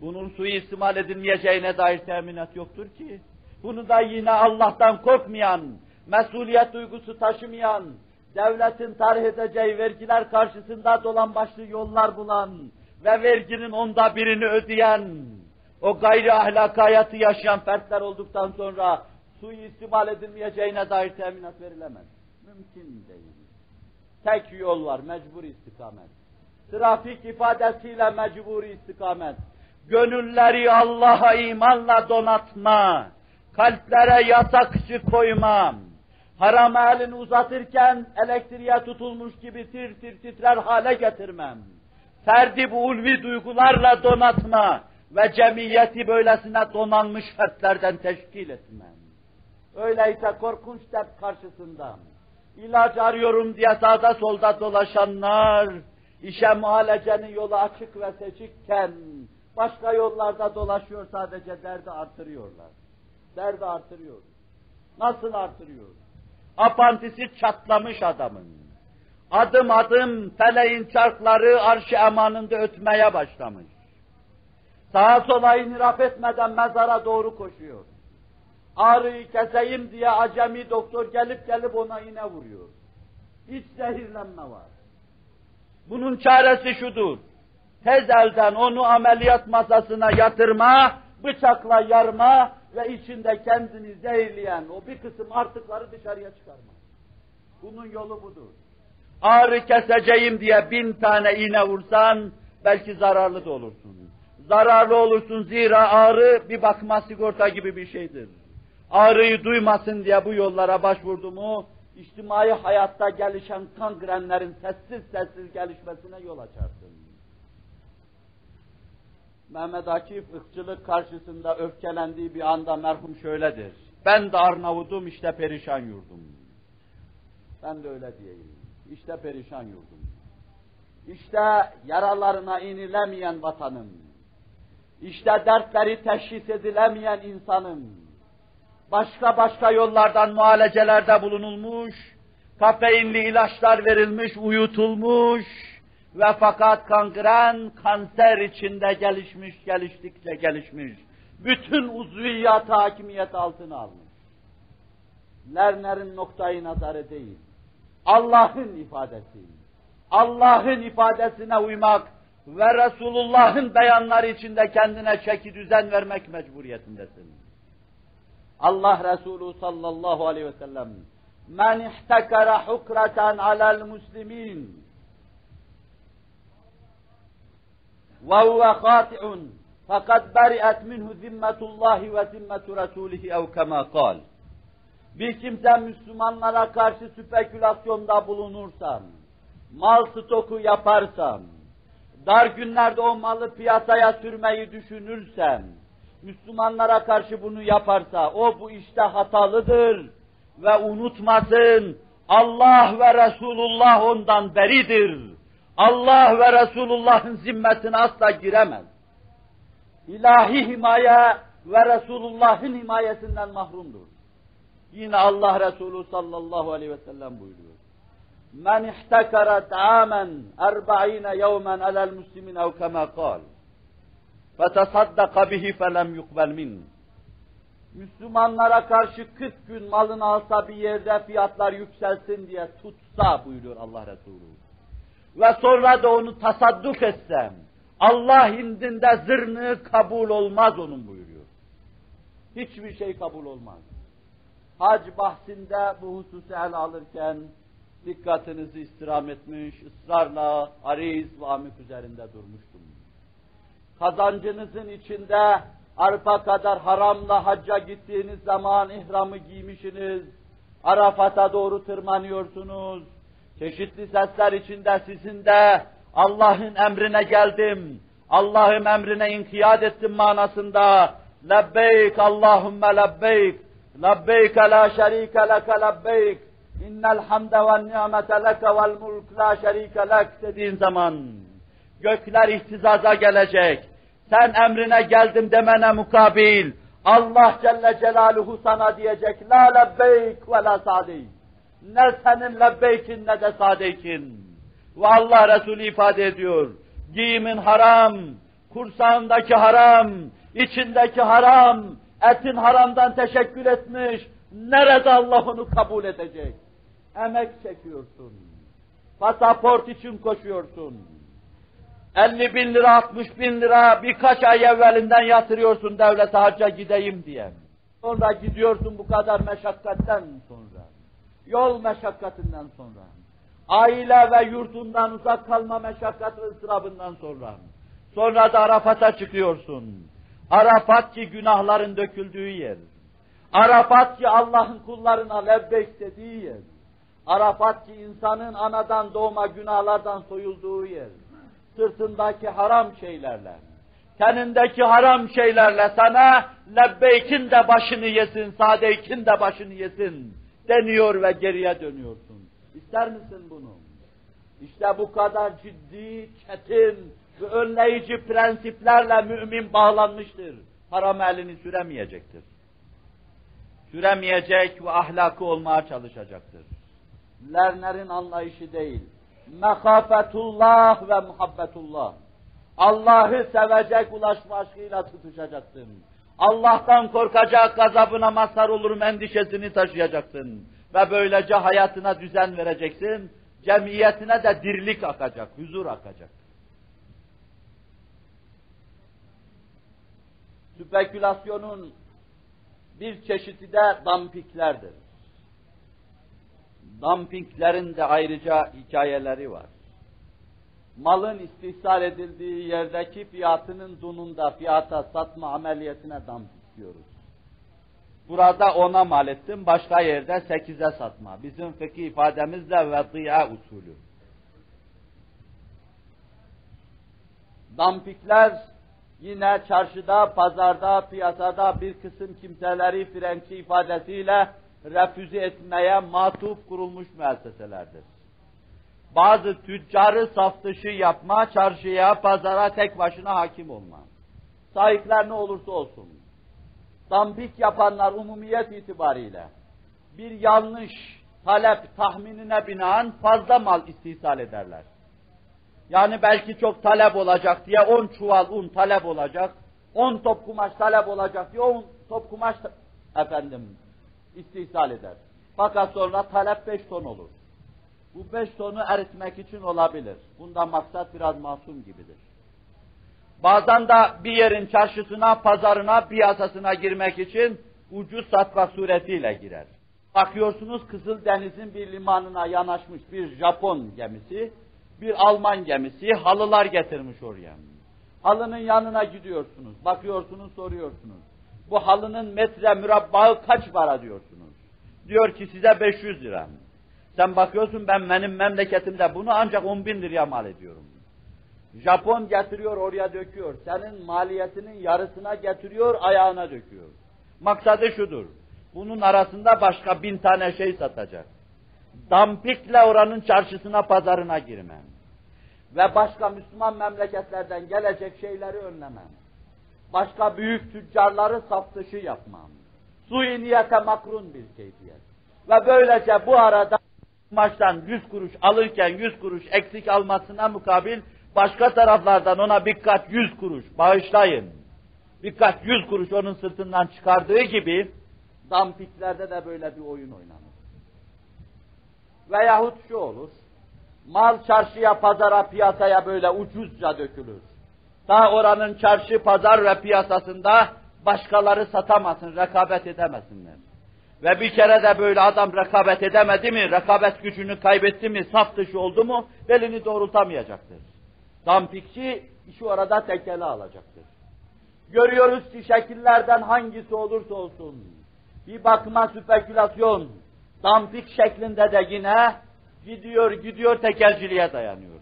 Bunun suistimal edilmeyeceğine dair teminat yoktur ki. Bunu da yine Allah'tan korkmayan, mesuliyet duygusu taşımayan, devletin tarih edeceği vergiler karşısında dolan başlı yollar bulan ve verginin onda birini ödeyen, o gayri ahlak hayatı yaşayan fertler olduktan sonra suistimal edilmeyeceğine dair teminat verilemez. Mümkün değil. Tek yol var, mecbur istikamet. Trafik ifadesiyle mecburi istikamet. Gönülleri Allah'a imanla donatma. Kalplere yasakçı koymam haram elini uzatırken elektriğe tutulmuş gibi tir tir titrer hale getirmem. Ferdi bu ulvi duygularla donatma ve cemiyeti böylesine donanmış fertlerden teşkil etmem. Öyleyse korkunç dert karşısında ilaç arıyorum diye sağda solda dolaşanlar, işe muhalecenin yolu açık ve seçikken başka yollarda dolaşıyor sadece derdi artırıyorlar. Derdi artırıyor. Nasıl artırıyor? apantisi çatlamış adamın. Adım adım feleğin çarkları arş-ı emanında ötmeye başlamış. Sağa sola inirap etmeden mezara doğru koşuyor. Ağrıyı keseyim diye acemi doktor gelip gelip ona iğne vuruyor. İç zehirlenme var. Bunun çaresi şudur. Tez elden onu ameliyat masasına yatırma, bıçakla yarma, ve içinde kendini zehirleyen o bir kısım artıkları dışarıya çıkarmak. Bunun yolu budur. Ağrı keseceğim diye bin tane iğne vursan belki zararlı da olursun. Zararlı olursun zira ağrı bir bakma sigorta gibi bir şeydir. Ağrıyı duymasın diye bu yollara başvurdu mu, içtimai hayatta gelişen kangrenlerin sessiz sessiz gelişmesine yol açarsın. Mehmet Akif ırkçılık karşısında öfkelendiği bir anda merhum şöyledir. Ben de Arnavudum işte perişan yurdum. Ben de öyle diyeyim. İşte perişan yurdum. İşte yaralarına inilemeyen vatanım. İşte dertleri teşhis edilemeyen insanım. Başka başka yollardan muhalecelerde bulunulmuş, kafeinli ilaçlar verilmiş, uyutulmuş, ve fakat kangren kanser içinde gelişmiş, geliştikçe gelişmiş. Bütün uzviyat hakimiyet altına almış. Lerner'in noktayı nazarı değil. Allah'ın ifadesi. Allah'ın ifadesine uymak ve Resulullah'ın beyanları içinde kendine çeki düzen vermek mecburiyetindesin. Allah Resulü sallallahu aleyhi ve sellem men ihtekara hukreten alel muslimin ve huve khati'un fakat beri'et minhu zimmetullahi ve zimmetu resulihi ev kema kal. Bir kimse Müslümanlara karşı spekülasyonda bulunursam, mal stoku yaparsam, dar günlerde o malı piyasaya sürmeyi düşünürsem, Müslümanlara karşı bunu yaparsa, o bu işte hatalıdır ve unutmasın, Allah ve Resulullah ondan beridir. Allah ve Resulullah'ın zimmetine asla giremez. İlahi himaye ve Resulullah'ın himayesinden mahrumdur. Yine Allah Resulü sallallahu aleyhi ve sellem buyuruyor. Men ihtekara ta'amen erba'ine yevmen alel muslimin ev kema kal. Fetesaddaka bihi felem yukbel min. Müslümanlara karşı 40 gün malını alsa bir yerde fiyatlar yükselsin diye tutsa buyuruyor Allah Resulü. Ve sonra da onu tasadduk etsem, Allah indinde zırnığı kabul olmaz onun buyuruyor. Hiçbir şey kabul olmaz. Hac bahsinde bu hususu ele alırken dikkatinizi istirham etmiş, ısrarla ariz ve amik üzerinde durmuştum. Kazancınızın içinde arpa kadar haramla hacca gittiğiniz zaman ihramı giymişsiniz, Arafat'a doğru tırmanıyorsunuz, çeşitli sesler içinde sizin de Allah'ın emrine geldim, Allah'ın emrine inkiyat ettim manasında, lebbeyk Allahümme lebbeyk, lebbeyk la şerike leke lebbeyk, innel hamde ve nimete leke vel mulk la dediğin zaman, gökler ihtizaza gelecek, sen emrine geldim demene mukabil, Allah Celle Celaluhu sana diyecek, la lebbeyk ve la sadeyk. Ne senin lebbeykin ne de sadeykin. Ve Allah Resulü ifade ediyor, giyimin haram, kursağındaki haram, içindeki haram, etin haramdan teşekkür etmiş, nerede Allah onu kabul edecek? Emek çekiyorsun, pasaport için koşuyorsun, 50 bin lira, 60 bin lira birkaç ay evvelinden yatırıyorsun devlete hacca gideyim diye. Sonra gidiyorsun bu kadar meşakkatten sonra. Yol meşakkatinden sonra. Aile ve yurdundan uzak kalma meşakkat ve ıstırabından sonra. Sonra da Arafat'a çıkıyorsun. Arafat ki günahların döküldüğü yer. Arafat ki Allah'ın kullarına lebbek dediği yer. Arafat ki insanın anadan doğma günahlardan soyulduğu yer sırtındaki haram şeylerle, tenindeki haram şeylerle sana lebbeykin de başını yesin, sadeykin de başını yesin deniyor ve geriye dönüyorsun. İster misin bunu? İşte bu kadar ciddi, çetin ve önleyici prensiplerle mümin bağlanmıştır. Haram elini süremeyecektir. Süremeyecek ve ahlakı olmaya çalışacaktır. Lerner'in anlayışı değil mekafetullah ve muhabbetullah. Allah'ı sevecek, ulaşma aşkıyla tutuşacaksın. Allah'tan korkacak, gazabına mazhar olurum endişesini taşıyacaksın. Ve böylece hayatına düzen vereceksin. Cemiyetine de dirlik akacak, huzur akacak. Spekülasyonun bir çeşidi de dampiklerdir. Dumpinglerin de ayrıca hikayeleri var. Malın istihsal edildiği yerdeki fiyatının dununda fiyata satma ameliyetine dumping diyoruz. Burada ona mal ettim, başka yerde sekize satma. Bizim fıkıh ifademizle vediye usulü. Dampikler yine çarşıda, pazarda, piyasada bir kısım kimseleri Frençi ifadesiyle refüze etmeye matuf kurulmuş müesseselerdir. Bazı tüccarı saf dışı yapma, çarşıya, pazara tek başına hakim olma. Sahipler ne olursa olsun. Dampik yapanlar umumiyet itibariyle bir yanlış talep tahminine binaen fazla mal istihsal ederler. Yani belki çok talep olacak diye on çuval un talep olacak, on top kumaş talep olacak diye on top kumaş efendim istihsal eder. Fakat sonra talep beş ton olur. Bu beş tonu eritmek için olabilir. Bunda maksat biraz masum gibidir. Bazen de bir yerin çarşısına, pazarına, piyasasına girmek için ucuz satmak suretiyle girer. Bakıyorsunuz Kızıldeniz'in bir limanına yanaşmış bir Japon gemisi, bir Alman gemisi halılar getirmiş oraya. Halının yanına gidiyorsunuz, bakıyorsunuz, soruyorsunuz. Bu halının metre mürabbağı kaç para diyorsunuz. Diyor ki size 500 lira. Sen bakıyorsun ben benim memleketimde bunu ancak 10 bin liraya mal ediyorum. Japon getiriyor oraya döküyor. Senin maliyetinin yarısına getiriyor ayağına döküyor. Maksadı şudur. Bunun arasında başka bin tane şey satacak. Dampikle oranın çarşısına pazarına girmem. Ve başka Müslüman memleketlerden gelecek şeyleri önlemem. Başka büyük tüccarları saftışı yapmam. Sui niyete makrun bir keyfiyet. Ve böylece bu arada maçtan 100 kuruş alırken 100 kuruş eksik almasına mukabil başka taraflardan ona birkaç 100 kuruş bağışlayın. Birkaç 100 kuruş onun sırtından çıkardığı gibi dampiklerde de böyle bir oyun oynanır. Veyahut şu olur, mal çarşıya, pazara, piyasaya böyle ucuzca dökülür. Ta oranın çarşı, pazar ve piyasasında başkaları satamasın, rekabet edemesinler. Ve bir kere de böyle adam rekabet edemedi mi, rekabet gücünü kaybetti mi, saf dışı oldu mu, belini doğrultamayacaktır. Dampikçi işi orada tekeli alacaktır. Görüyoruz ki şekillerden hangisi olursa olsun, bir bakıma spekülasyon, dampik şeklinde de yine gidiyor gidiyor tekelciliğe dayanıyor.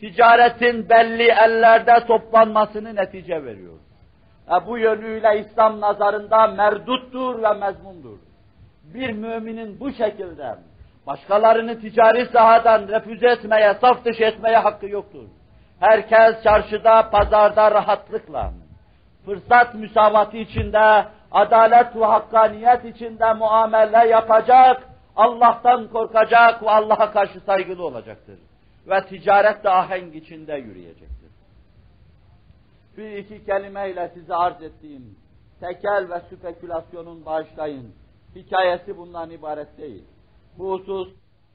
Ticaretin belli ellerde toplanmasını netice veriyor. E bu yönüyle İslam nazarında merduttur ve mezmundur. Bir müminin bu şekilde başkalarını ticari sahadan refüze etmeye, saf dışı etmeye hakkı yoktur. Herkes çarşıda, pazarda rahatlıkla, fırsat müsavatı içinde, adalet ve hakkaniyet içinde muamele yapacak, Allah'tan korkacak ve Allah'a karşı saygılı olacaktır. Ve ticaret de ahenk içinde yürüyecektir. Bir iki kelimeyle size arz ettiğim tekel ve spekülasyonun bağışlayın. Hikayesi bundan ibaret değil. Bu husus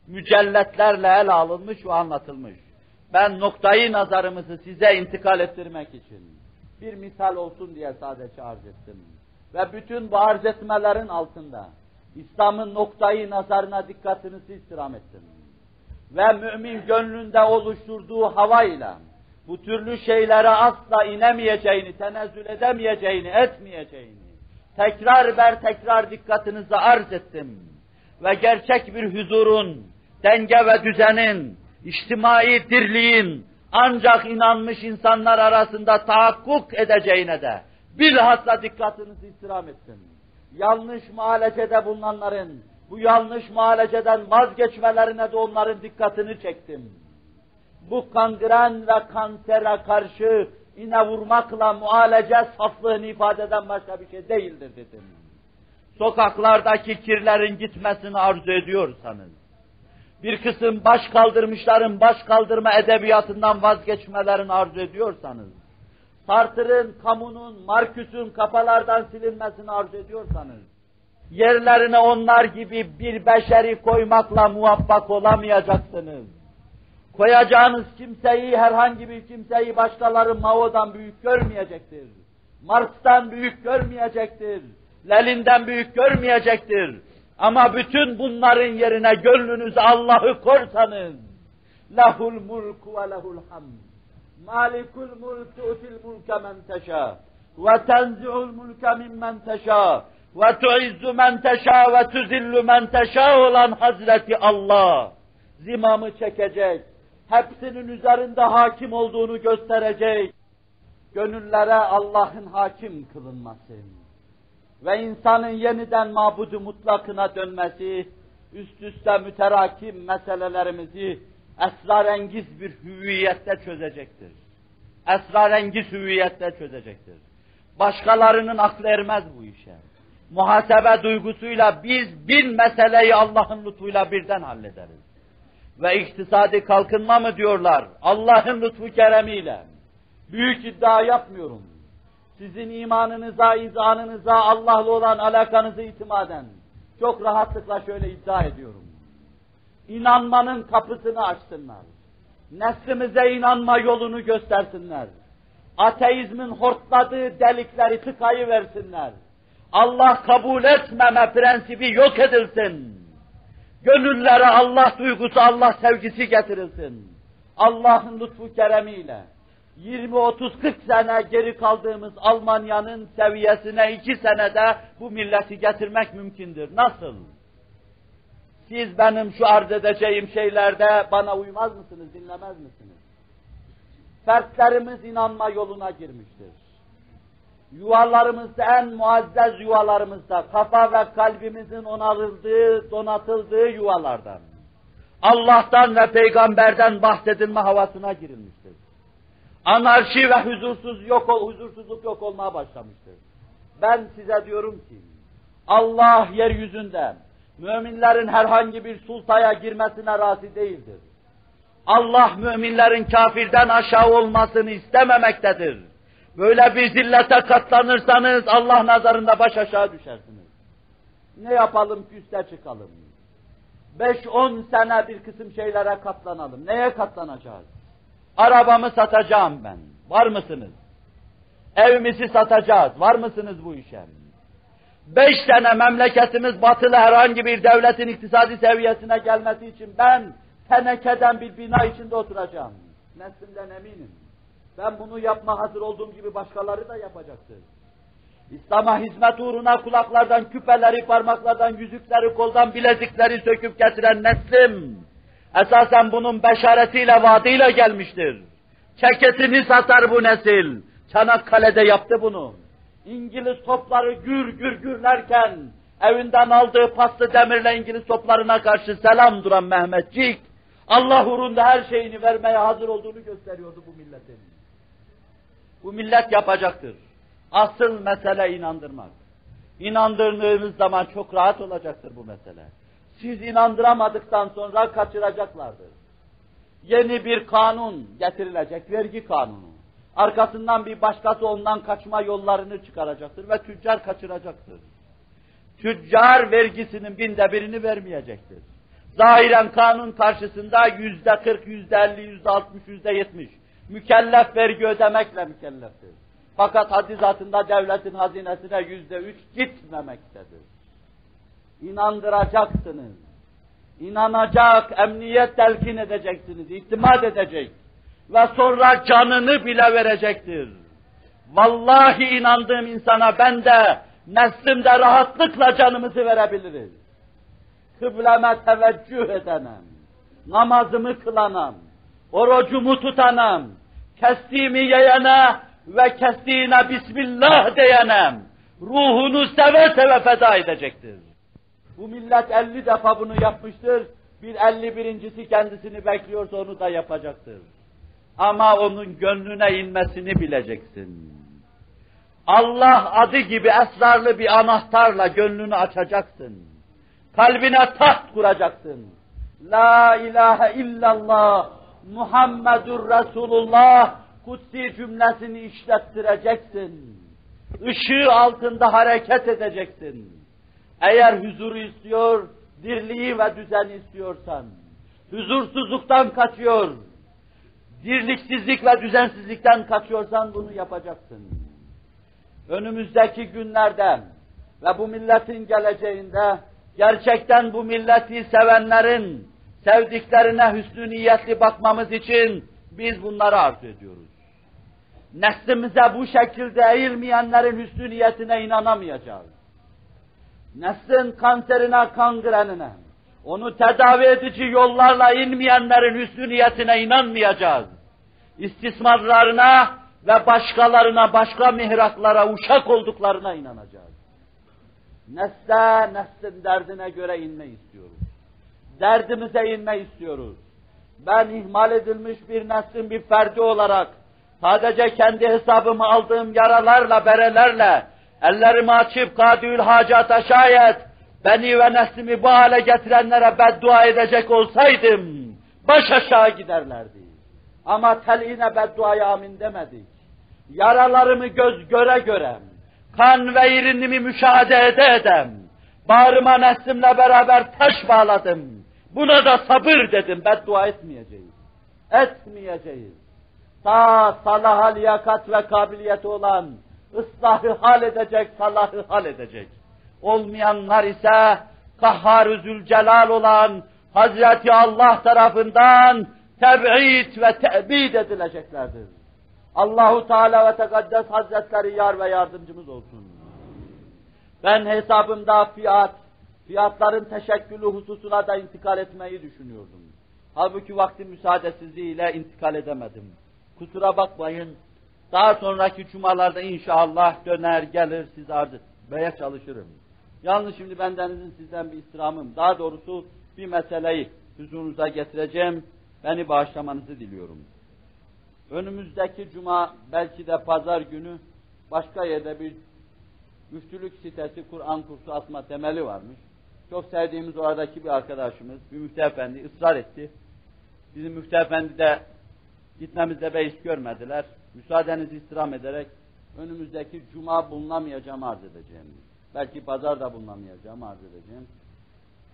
mücelletlerle ele alınmış ve anlatılmış. Ben noktayı nazarımızı size intikal ettirmek için bir misal olsun diye sadece arz ettim. Ve bütün bu arz etmelerin altında İslam'ın noktayı nazarına dikkatinizi istirham ettim. Ve mümin gönlünde oluşturduğu havayla bu türlü şeylere asla inemeyeceğini, tenezzül edemeyeceğini, etmeyeceğini tekrar ber tekrar dikkatinizi arz ettim. Ve gerçek bir huzurun, denge ve düzenin, içtimai dirliğin ancak inanmış insanlar arasında tahakkuk edeceğine de bilhassa dikkatinizi istirham ettim yanlış muhalecede bulunanların, bu yanlış muhaleceden vazgeçmelerine de onların dikkatini çektim. Bu kangren ve kansere karşı ine vurmakla muhalece saflığını ifade eden başka bir şey değildir dedim. Sokaklardaki kirlerin gitmesini arzu ediyorsanız, bir kısım baş kaldırmışların baş kaldırma edebiyatından vazgeçmelerini arzu ediyorsanız, Sartre'ın, kamunun, Marcus'un kafalardan silinmesini arzu ediyorsanız, yerlerine onlar gibi bir beşeri koymakla muvaffak olamayacaksınız. Koyacağınız kimseyi, herhangi bir kimseyi başkaları Mao'dan büyük görmeyecektir. Marx'tan büyük görmeyecektir. Lenin'den büyük görmeyecektir. Ama bütün bunların yerine gönlünüzü Allah'ı korsanız, lehul mulku ve lehul hamd. Malikul mulku util mulke men teşâ. Ve tenzi'ul mulke mimmen teşâ ve tuizzu men teşâ ve tuzillu men teşâ olan Hazreti Allah zimamı çekecek, hepsinin üzerinde hakim olduğunu gösterecek, gönüllere Allah'ın hakim kılınması ve insanın yeniden mabudu mutlakına dönmesi, üst üste müterakim meselelerimizi esrarengiz bir hüviyette çözecektir. Esrarengiz hüviyette çözecektir. Başkalarının aklı ermez bu işe. Muhasebe duygusuyla biz bin meseleyi Allah'ın lütfuyla birden hallederiz. Ve iktisadi kalkınma mı diyorlar? Allah'ın lütfu keremiyle. Büyük iddia yapmıyorum. Sizin imanınıza, izanınıza, Allah'la olan alakanızı itimaden çok rahatlıkla şöyle iddia ediyorum inanmanın kapısını açsınlar. Neslimize inanma yolunu göstersinler. Ateizmin hortladığı delikleri tıkayı versinler. Allah kabul etmeme prensibi yok edilsin. Gönüllere Allah duygusu, Allah sevgisi getirilsin. Allah'ın lütfu keremiyle 20-30-40 sene geri kaldığımız Almanya'nın seviyesine iki senede bu milleti getirmek mümkündür. Nasıl? Siz benim şu arz edeceğim şeylerde bana uymaz mısınız, dinlemez misiniz? Fertlerimiz inanma yoluna girmiştir. Yuvalarımızda en muazzez yuvalarımızda, kafa ve kalbimizin onarıldığı, donatıldığı yuvalardan, Allah'tan ve peygamberden bahsedilme havasına girilmiştir. Anarşi ve huzursuz yok, huzursuzluk yok olmaya başlamıştır. Ben size diyorum ki, Allah yeryüzünde müminlerin herhangi bir sultaya girmesine razı değildir. Allah müminlerin kafirden aşağı olmasını istememektedir. Böyle bir zillete katlanırsanız Allah nazarında baş aşağı düşersiniz. Ne yapalım ki üste çıkalım? Beş on sene bir kısım şeylere katlanalım. Neye katlanacağız? Arabamı satacağım ben. Var mısınız? Evimizi satacağız. Var mısınız bu işe? Beş sene memleketimiz batılı herhangi bir devletin iktisadi seviyesine gelmesi için ben tenekeden bir bina içinde oturacağım. Neslimden eminim. Ben bunu yapma hazır olduğum gibi başkaları da yapacaktır. İslam'a hizmet uğruna kulaklardan küpeleri, parmaklardan yüzükleri, koldan bilezikleri söküp getiren neslim, esasen bunun beşaretiyle, vaadiyle gelmiştir. Ceketini satar bu nesil. Çanakkale'de yaptı bunu. İngiliz topları gür gür gürlerken, evinden aldığı paslı demirle İngiliz toplarına karşı selam duran Mehmetçik, Allah uğrunda her şeyini vermeye hazır olduğunu gösteriyordu bu milletin. Bu millet yapacaktır. Asıl mesele inandırmak. İnandırdığınız zaman çok rahat olacaktır bu mesele. Siz inandıramadıktan sonra kaçıracaklardır. Yeni bir kanun getirilecek, vergi kanunu. Arkasından bir başkası ondan kaçma yollarını çıkaracaktır ve tüccar kaçıracaktır. Tüccar vergisinin binde birini vermeyecektir. Zahiren kanun karşısında yüzde kırk, yüzde elli, yüzde altmış, yüzde yetmiş mükellef vergi ödemekle mükelleftir. Fakat hadizatında devletin hazinesine yüzde üç gitmemektedir. İnandıracaksınız. İnanacak, emniyet telkin edeceksiniz, itimat edecek. Ve sonra canını bile verecektir. Vallahi inandığım insana ben de, neslimde rahatlıkla canımızı verebiliriz. Kıbleme teveccüh edenem, namazımı kılanam, orucumu tutanam, kestiğimi yiyene ve kestiğine Bismillah diyenem, ruhunu seve seve feda edecektir. Bu millet elli defa bunu yapmıştır, bir elli birincisi kendisini bekliyorsa onu da yapacaktır. Ama onun gönlüne inmesini bileceksin. Allah adı gibi esrarlı bir anahtarla gönlünü açacaksın. Kalbine taht kuracaksın. La ilahe illallah Muhammedur Resulullah kutsi cümlesini işlettireceksin. Işığı altında hareket edeceksin. Eğer huzuru istiyor, dirliği ve düzeni istiyorsan, huzursuzluktan kaçıyor, dirliksizlik ve düzensizlikten kaçıyorsan bunu yapacaksın. Önümüzdeki günlerde ve bu milletin geleceğinde gerçekten bu milleti sevenlerin sevdiklerine hüsnü niyetli bakmamız için biz bunları arzu ediyoruz. Neslimize bu şekilde eğilmeyenlerin hüsnü niyetine inanamayacağız. Neslin kanserine, kangrenine, onu tedavi edici yollarla inmeyenlerin hüsnü niyetine inanmayacağız. İstismarlarına ve başkalarına, başka mihraklara uşak olduklarına inanacağız. Nesle, neslin derdine göre inme istiyoruz derdimize inme istiyoruz. Ben ihmal edilmiş bir neslin bir ferdi olarak sadece kendi hesabımı aldığım yaralarla, berelerle ellerimi açıp kadül hacata şayet beni ve neslimi bu hale getirenlere beddua edecek olsaydım baş aşağı giderlerdi. Ama teline bedduaya amin demedik. Yaralarımı göz göre göre, kan ve irinimi müşahede ede edem, bağrıma neslimle beraber taş bağladım. Buna da sabır dedim, beddua etmeyeceğiz. Etmeyeceğiz. Ta salaha liyakat ve kabiliyeti olan, ıslahı hal edecek, salahı hal edecek. Olmayanlar ise kahhar zülcelal olan Hazreti Allah tarafından teb'id ve te'bid edileceklerdir. Allahu Teala ve Tekaddes Hazretleri yar ve yardımcımız olsun. Ben hesabımda fiyat, fiyatların teşekkülü hususuna da intikal etmeyi düşünüyordum. Halbuki vakti müsaadesizliğiyle intikal edemedim. Kusura bakmayın. Daha sonraki cumalarda inşallah döner gelir siz arz etmeye çalışırım. Yalnız şimdi bendenizin sizden bir istirhamım. Daha doğrusu bir meseleyi huzurunuza getireceğim. Beni bağışlamanızı diliyorum. Önümüzdeki cuma belki de pazar günü başka yerde bir müftülük sitesi Kur'an kursu asma temeli varmış. Çok sevdiğimiz oradaki bir arkadaşımız, bir müftü efendi ısrar etti. Bizim müftü efendi de gitmemizde beis görmediler. Müsaadenizi istirham ederek önümüzdeki cuma bulunamayacağım arz edeceğim. Belki pazar da bulunamayacağım arz edeceğim.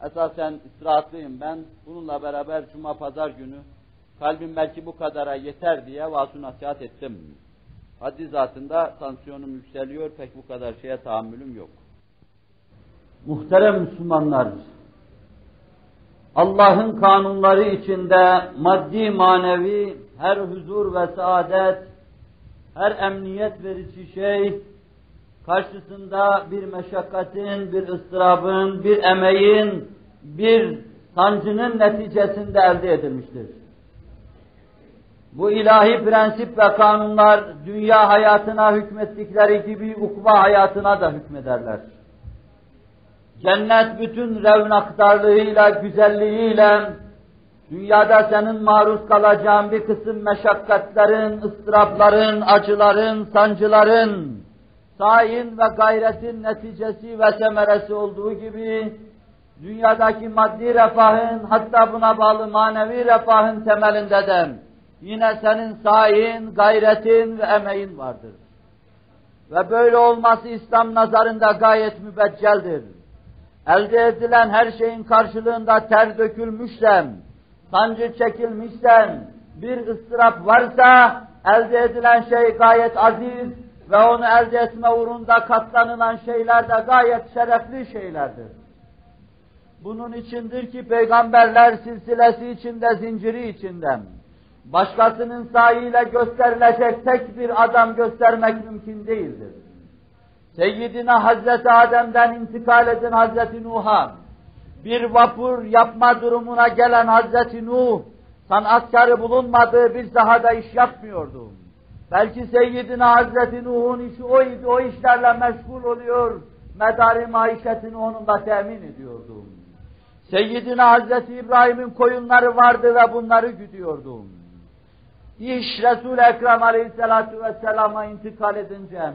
Esasen istirahatlıyım ben. Bununla beraber cuma pazar günü kalbim belki bu kadara yeter diye vasu nasihat ettim. Haddi zatında tansiyonum yükseliyor, pek bu kadar şeye tahammülüm yok. Muhterem Müslümanlar, Allah'ın kanunları içinde maddi manevi her huzur ve saadet, her emniyet verici şey, karşısında bir meşakkatin, bir ıstırabın, bir emeğin, bir sancının neticesinde elde edilmiştir. Bu ilahi prensip ve kanunlar dünya hayatına hükmettikleri gibi ukva hayatına da hükmederler. Cennet bütün revnaktarlığıyla, güzelliğiyle, dünyada senin maruz kalacağın bir kısım meşakkatlerin, ıstırapların, acıların, sancıların, sayin ve gayretin neticesi ve semeresi olduğu gibi, dünyadaki maddi refahın, hatta buna bağlı manevi refahın temelinde de, yine senin sayin, gayretin ve emeğin vardır. Ve böyle olması İslam nazarında gayet mübecceldir. Elde edilen her şeyin karşılığında ter dökülmüşsem, sancı çekilmişsen, bir ıstırap varsa, elde edilen şey gayet aziz ve onu elde etme uğrunda katlanılan şeyler de gayet şerefli şeylerdir. Bunun içindir ki peygamberler silsilesi içinde, zinciri içinden, başkasının sahiyle gösterilecek tek bir adam göstermek mümkün değildir. Seyyidina Hazreti Adem'den intikal eden Hazreti Nuh'a, bir vapur yapma durumuna gelen Hazreti Nuh, sanatkarı bulunmadığı bir sahada iş yapmıyordu. Belki Seyyidina Hazreti Nuh'un işi oydu, o işlerle meşgul oluyor, medari maişetini onunla temin ediyordu. Seyyidina Hazreti İbrahim'in koyunları vardı ve bunları güdüyordu. İş Resul-i Ekrem Aleyhisselatü Vesselam'a intikal edince,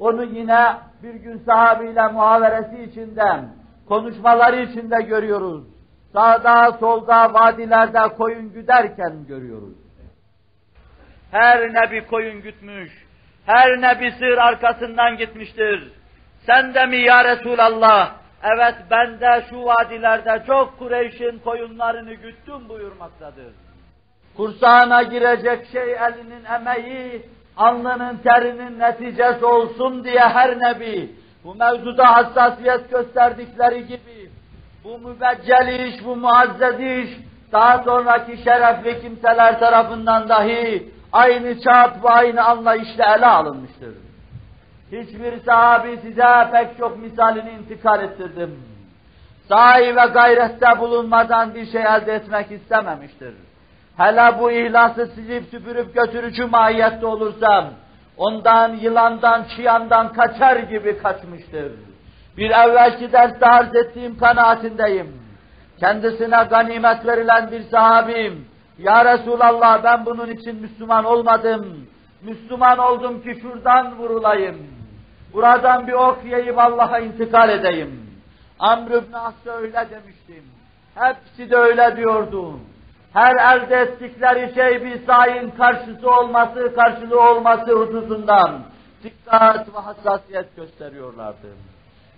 onu yine bir gün sahabiyle muhaveresi içinden, konuşmaları içinde görüyoruz. Sağda, solda, vadilerde koyun güderken görüyoruz. Her nebi koyun gütmüş, her nebi sığır arkasından gitmiştir. Sen de mi ya Resulallah? Evet ben de şu vadilerde çok Kureyş'in koyunlarını güttüm buyurmaktadır. Kursağına girecek şey elinin emeği, alnının terinin neticesi olsun diye her nebi bu mevzuda hassasiyet gösterdikleri gibi bu mübeccel iş, bu muazzez iş daha sonraki şerefli kimseler tarafından dahi aynı çap ve aynı anlayışla ele alınmıştır. Hiçbir sahabi size pek çok misalini intikal ettirdim. Sahi ve gayrette bulunmadan bir şey elde etmek istememiştir. Hele bu ihlası silip süpürüp götürücü mahiyette olursam, ondan, yılandan, çıyandan kaçar gibi kaçmıştır. Bir evvelki derste arz ettiğim kanaatindeyim. Kendisine ganimet verilen bir sahabim, Ya Resulallah ben bunun için Müslüman olmadım. Müslüman oldum ki şuradan vurulayım. Buradan bir ok yiyip Allah'a intikal edeyim. Amr ibn As'da öyle demiştim. Hepsi de öyle diyordu her elde ettikleri şey bir sayin karşısı olması, karşılığı olması hususundan dikkat ve hassasiyet gösteriyorlardı.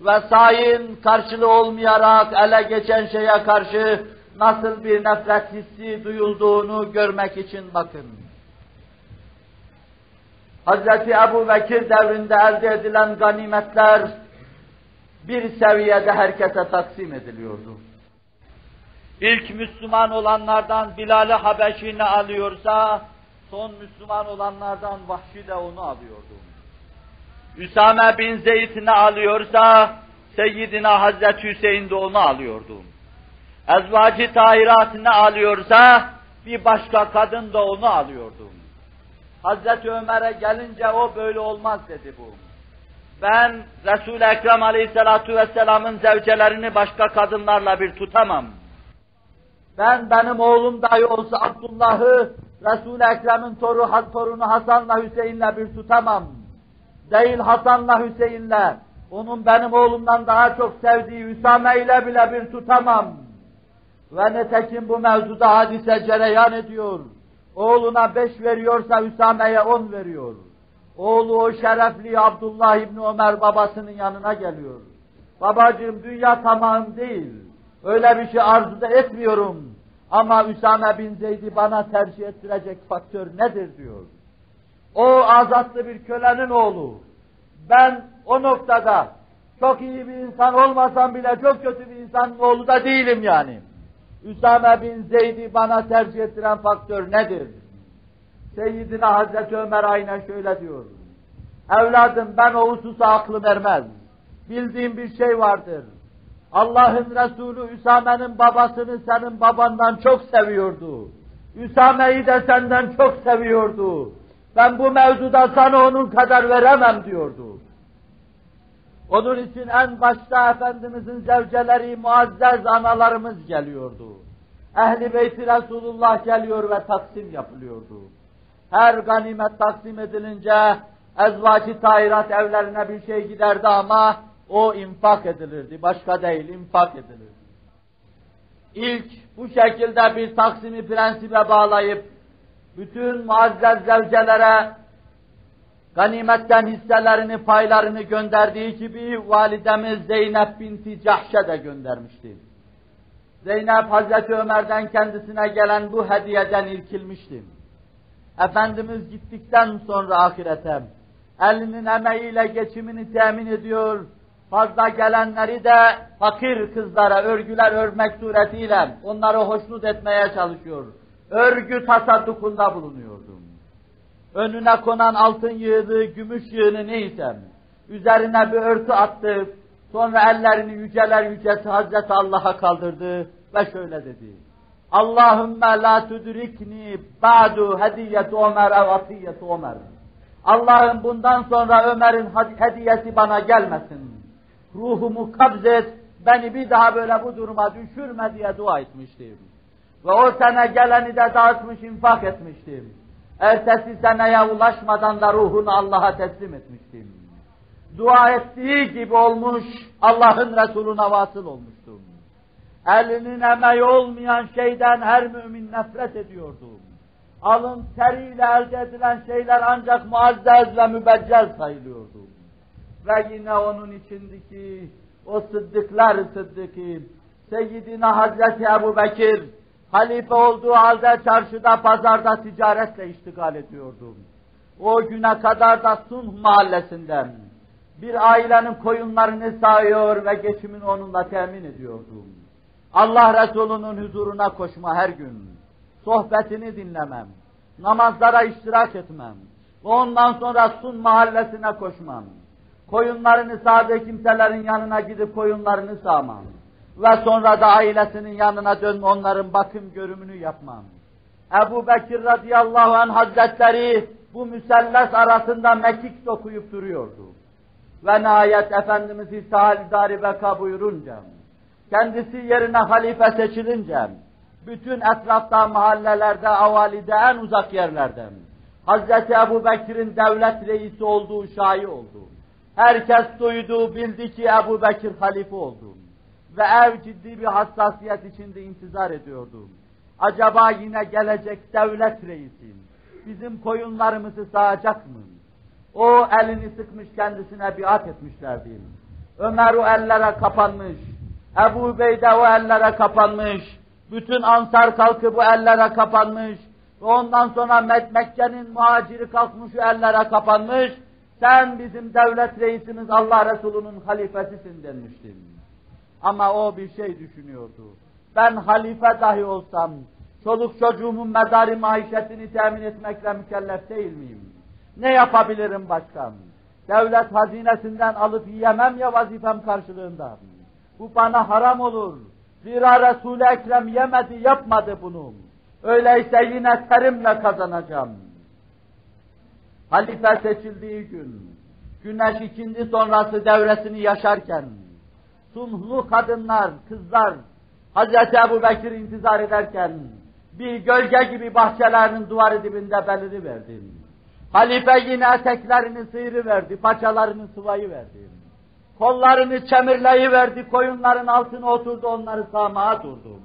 Ve sayin karşılığı olmayarak ele geçen şeye karşı nasıl bir nefret hissi duyulduğunu görmek için bakın. Hz. Ebu Bekir devrinde elde edilen ganimetler bir seviyede herkese taksim ediliyordu ilk Müslüman olanlardan Bilal-i Habeşi ne alıyorsa, son Müslüman olanlardan Vahşi de onu alıyordu. Üsame bin Zeyd ne alıyorsa Seyyidina Hazreti Hüseyin de onu alıyordu. Ezvacı tahirat ne alıyorsa bir başka kadın da onu alıyordu. Hazreti Ömer'e gelince o böyle olmaz dedi bu. Ben Resul-i Ekrem Aleyhisselatü Vesselam'ın zevcelerini başka kadınlarla bir tutamam. Ben benim oğlum dahi olsa Abdullah'ı Resul-i Ekrem'in toru, torunu Hasan'la Hüseyin'le bir tutamam. Değil Hasan'la Hüseyin'le, onun benim oğlumdan daha çok sevdiği Üsame ile bile bir tutamam. Ve netekim bu mevzuda hadise cereyan ediyor. Oğluna beş veriyorsa Üsame'ye on veriyor. Oğlu o şerefli Abdullah İbni Ömer babasının yanına geliyor. Babacığım dünya tamam değil. Öyle bir şey arzuda etmiyorum. Ama Üsame bin Zeyd'i bana tercih ettirecek faktör nedir diyor. O azatlı bir kölenin oğlu. Ben o noktada çok iyi bir insan olmasam bile çok kötü bir insanın oğlu da değilim yani. Üsame bin Zeyd'i bana tercih ettiren faktör nedir? Seyyidina Hazreti Ömer aynen şöyle diyor. Evladım ben o hususa aklım ermez. Bildiğim bir şey vardır. Allah'ın Resulü Üsame'nin babasını senin babandan çok seviyordu. Üsame'yi de senden çok seviyordu. Ben bu mevzuda sana onun kadar veremem diyordu. Onun için en başta Efendimizin zevceleri muazzez analarımız geliyordu. Ehli beyti Resulullah geliyor ve taksim yapılıyordu. Her ganimet taksim edilince ezvacı tahirat evlerine bir şey giderdi ama o infak edilirdi. Başka değil, infak edilirdi. İlk bu şekilde bir taksimi prensibe bağlayıp bütün muazzez zevcelere ganimetten hisselerini, paylarını gönderdiği gibi validemiz Zeynep binti Cahşe de göndermişti. Zeynep Hazreti Ömer'den kendisine gelen bu hediyeden irkilmişti. Efendimiz gittikten sonra ahirete elinin emeğiyle geçimini temin ediyor, fazla gelenleri de fakir kızlara örgüler örmek suretiyle onları hoşnut etmeye çalışıyor. Örgü tasaddukunda bulunuyordu. Önüne konan altın yığını, gümüş yığını neyse, üzerine bir örtü attı, sonra ellerini yüceler yücesi Hazreti Allah'a kaldırdı ve şöyle dedi. Allahümme la tudrikni ba'du hediyet Ömer ev atiyet Ömer. Allah'ım bundan sonra Ömer'in hediyesi bana gelmesin. Ruhumu kabzet, beni bir daha böyle bu duruma düşürme diye dua etmiştim. Ve o sene geleni de dağıtmış, infak etmiştim. Ertesi seneye ulaşmadan da ruhunu Allah'a teslim etmiştim. Dua ettiği gibi olmuş, Allah'ın Resuluna vasıl olmuştum. Elinin emeği olmayan şeyden her mümin nefret ediyordu. Alın teriyle elde edilen şeyler ancak muazzez ve mübeccel sayılıyordu. Ve yine onun içindeki o sıddıklar sıddıkı, Seyyidina Hazreti Ebu Bekir, halife olduğu halde çarşıda, pazarda ticaretle iştigal ediyordu. O güne kadar da Sunh mahallesinden bir ailenin koyunlarını sağıyor ve geçimini onunla temin ediyordu. Allah Resulü'nün huzuruna koşma her gün, sohbetini dinlemem, namazlara iştirak etmem ondan sonra Sun mahallesine koşmam. Koyunlarını sağdığı kimselerin yanına gidip koyunlarını sağmam. Ve sonra da ailesinin yanına dönme onların bakım görümünü yapmam. Ebu Bekir radıyallahu anh hazretleri bu müselles arasında mekik dokuyup duruyordu. Ve nihayet Efendimiz idari beka buyurunca, kendisi yerine halife seçilince, bütün etrafta mahallelerde, avalide en uzak yerlerden, Hazreti Ebu Bekir'in devlet reisi olduğu şayi oldu. Herkes duydu, bildi ki Ebu Bekir halife oldu. Ve ev ciddi bir hassasiyet içinde intizar ediyordu. Acaba yine gelecek devlet reisi bizim koyunlarımızı sağacak mı? O elini sıkmış kendisine biat etmişlerdi. Ömer o ellere kapanmış. Ebu Beyde o ellere kapanmış. Bütün ansar kalkıp bu ellere kapanmış. Ondan sonra Mekke'nin muhaciri kalkmış o ellere kapanmış. Sen bizim devlet reisimiz Allah Resulü'nün halifesisin denmiştim. Ama o bir şey düşünüyordu. Ben halife dahi olsam, çoluk çocuğumun medari maişetini temin etmekle mükellef değil miyim? Ne yapabilirim başkan? Devlet hazinesinden alıp yiyemem ya vazifem karşılığında. Bu bana haram olur. Zira Resul-i Ekrem yemedi, yapmadı bunu. Öyleyse yine terimle kazanacağım. Halife seçildiği gün, güneş ikindi sonrası devresini yaşarken, sunhlu kadınlar, kızlar, Hazreti Ebu Bekir intizar ederken, bir gölge gibi bahçelerinin duvarı dibinde beliri verdim. Halife yine eteklerini sıyırı verdi, paçalarını sıvayı verdi. Kollarını çemirleyi verdi, koyunların altına oturdu, onları sağmaya durdum.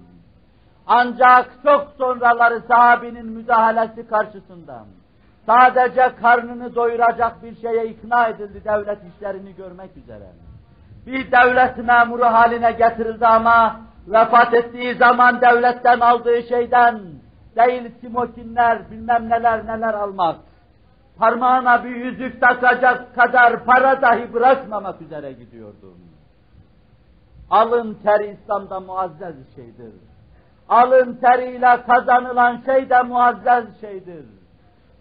Ancak çok sonraları sahabinin müdahalesi karşısında sadece karnını doyuracak bir şeye ikna edildi devlet işlerini görmek üzere. Bir devlet memuru haline getirildi ama vefat ettiği zaman devletten aldığı şeyden değil simokinler bilmem neler neler almak parmağına bir yüzük takacak kadar para dahi bırakmamak üzere gidiyordum. Alın teri İslam'da muazzez şeydir. Alın teriyle kazanılan şey de muazzez şeydir.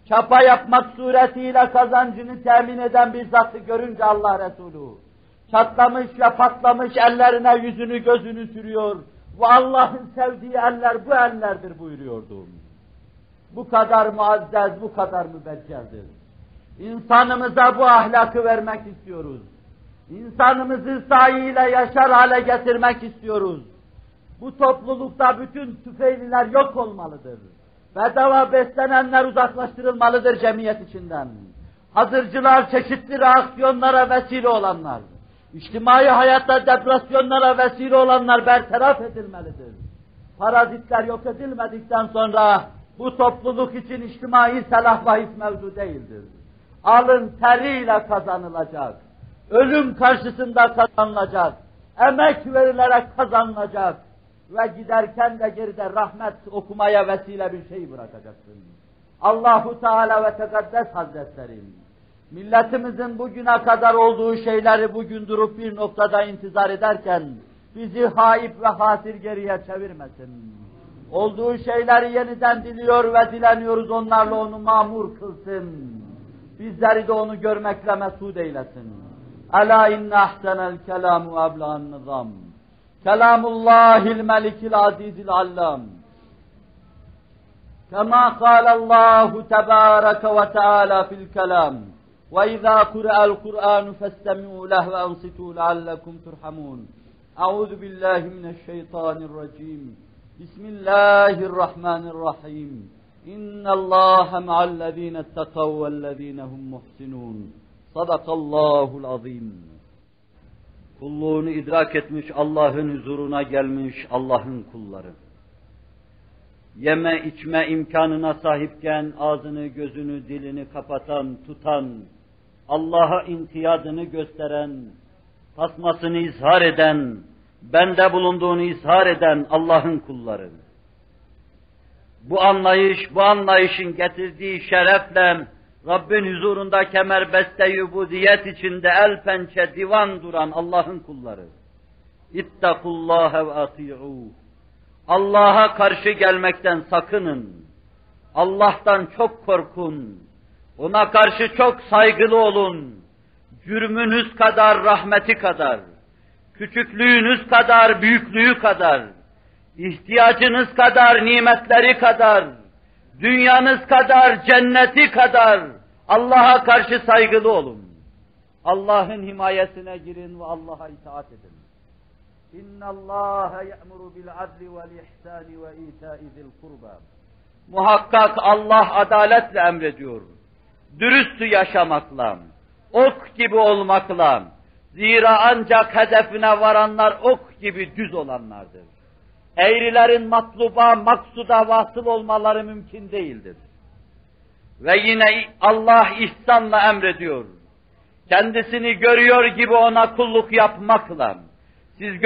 Çapa yapmak suretiyle kazancını temin eden bir zatı görünce Allah Resulü, çatlamış ve patlamış ellerine yüzünü gözünü sürüyor. Bu Allah'ın sevdiği eller bu ellerdir buyuruyordum. Bu kadar muazzez, bu kadar mübecceldir. İnsanımıza bu ahlakı vermek istiyoruz. İnsanımızı sahiyle yaşar hale getirmek istiyoruz. Bu toplulukta bütün tüfeililer yok olmalıdır. Bedava beslenenler uzaklaştırılmalıdır cemiyet içinden. Hazırcılar çeşitli reaksiyonlara vesile olanlar, içtimai hayatta depresyonlara vesile olanlar bertaraf edilmelidir. Parazitler yok edilmedikten sonra bu topluluk için içtimai selah bahis mevzu değildir. Alın teriyle kazanılacak. Ölüm karşısında kazanılacak. Emek verilerek kazanılacak. Ve giderken de geride rahmet okumaya vesile bir şey bırakacaksın. Allahu Teala ve Tekaddes Hazretleri, milletimizin bugüne kadar olduğu şeyleri bugün durup bir noktada intizar ederken, bizi haip ve hasir geriye çevirmesin. Olduğu şeyleri yeniden diliyor ve dileniyoruz onlarla onu mamur kılsın. Bizleri de onu görmekle mesud eylesin. Ela inne ahsenel kelamu ebla'n nizam. Kelamullahil melikil azizil allam. كما قال الله تبارك وتعالى في الكلام وإذا قرأ القرآن فاستمعوا له وأنصتوا لعلكم ترحمون أعوذ بالله من الشيطان الرجيم بسم الله الرحمن الرحيم إن الله مع الذين اتقوا والذين هم محسنون صدق الله العظيم kulluğunu idrak etmiş, Allah'ın huzuruna gelmiş Allah'ın kulları. Yeme içme imkanına sahipken ağzını, gözünü, dilini kapatan, tutan, Allah'a inkiyadını gösteren, tasmasını izhar eden, bende bulunduğunu izhar eden Allah'ın kulları. Bu anlayış, bu anlayışın getirdiği şerefle Rabbin huzurunda kemer beste ubudiyet içinde el pençe divan duran Allah'ın kulları. İttakullâhe ve ati'û. Allah'a karşı gelmekten sakının. Allah'tan çok korkun. Ona karşı çok saygılı olun. Cürmünüz kadar rahmeti kadar, küçüklüğünüz kadar büyüklüğü kadar, ihtiyacınız kadar nimetleri kadar, dünyanız kadar cenneti kadar Allah'a karşı saygılı olun. Allah'ın himayesine girin ve Allah'a itaat edin. İnna Allah ya'muru bil adli vel ihsani ve ita'i kurba. Muhakkak Allah adaletle emrediyor. Dürüstü yaşamakla, ok gibi olmakla. Zira ancak hedefine varanlar ok gibi düz olanlardır. Eğrilerin matluba, maksuda vasıl olmaları mümkün değildir. Ve yine Allah ihsanla emrediyor. Kendisini görüyor gibi ona kulluk yapmakla. Siz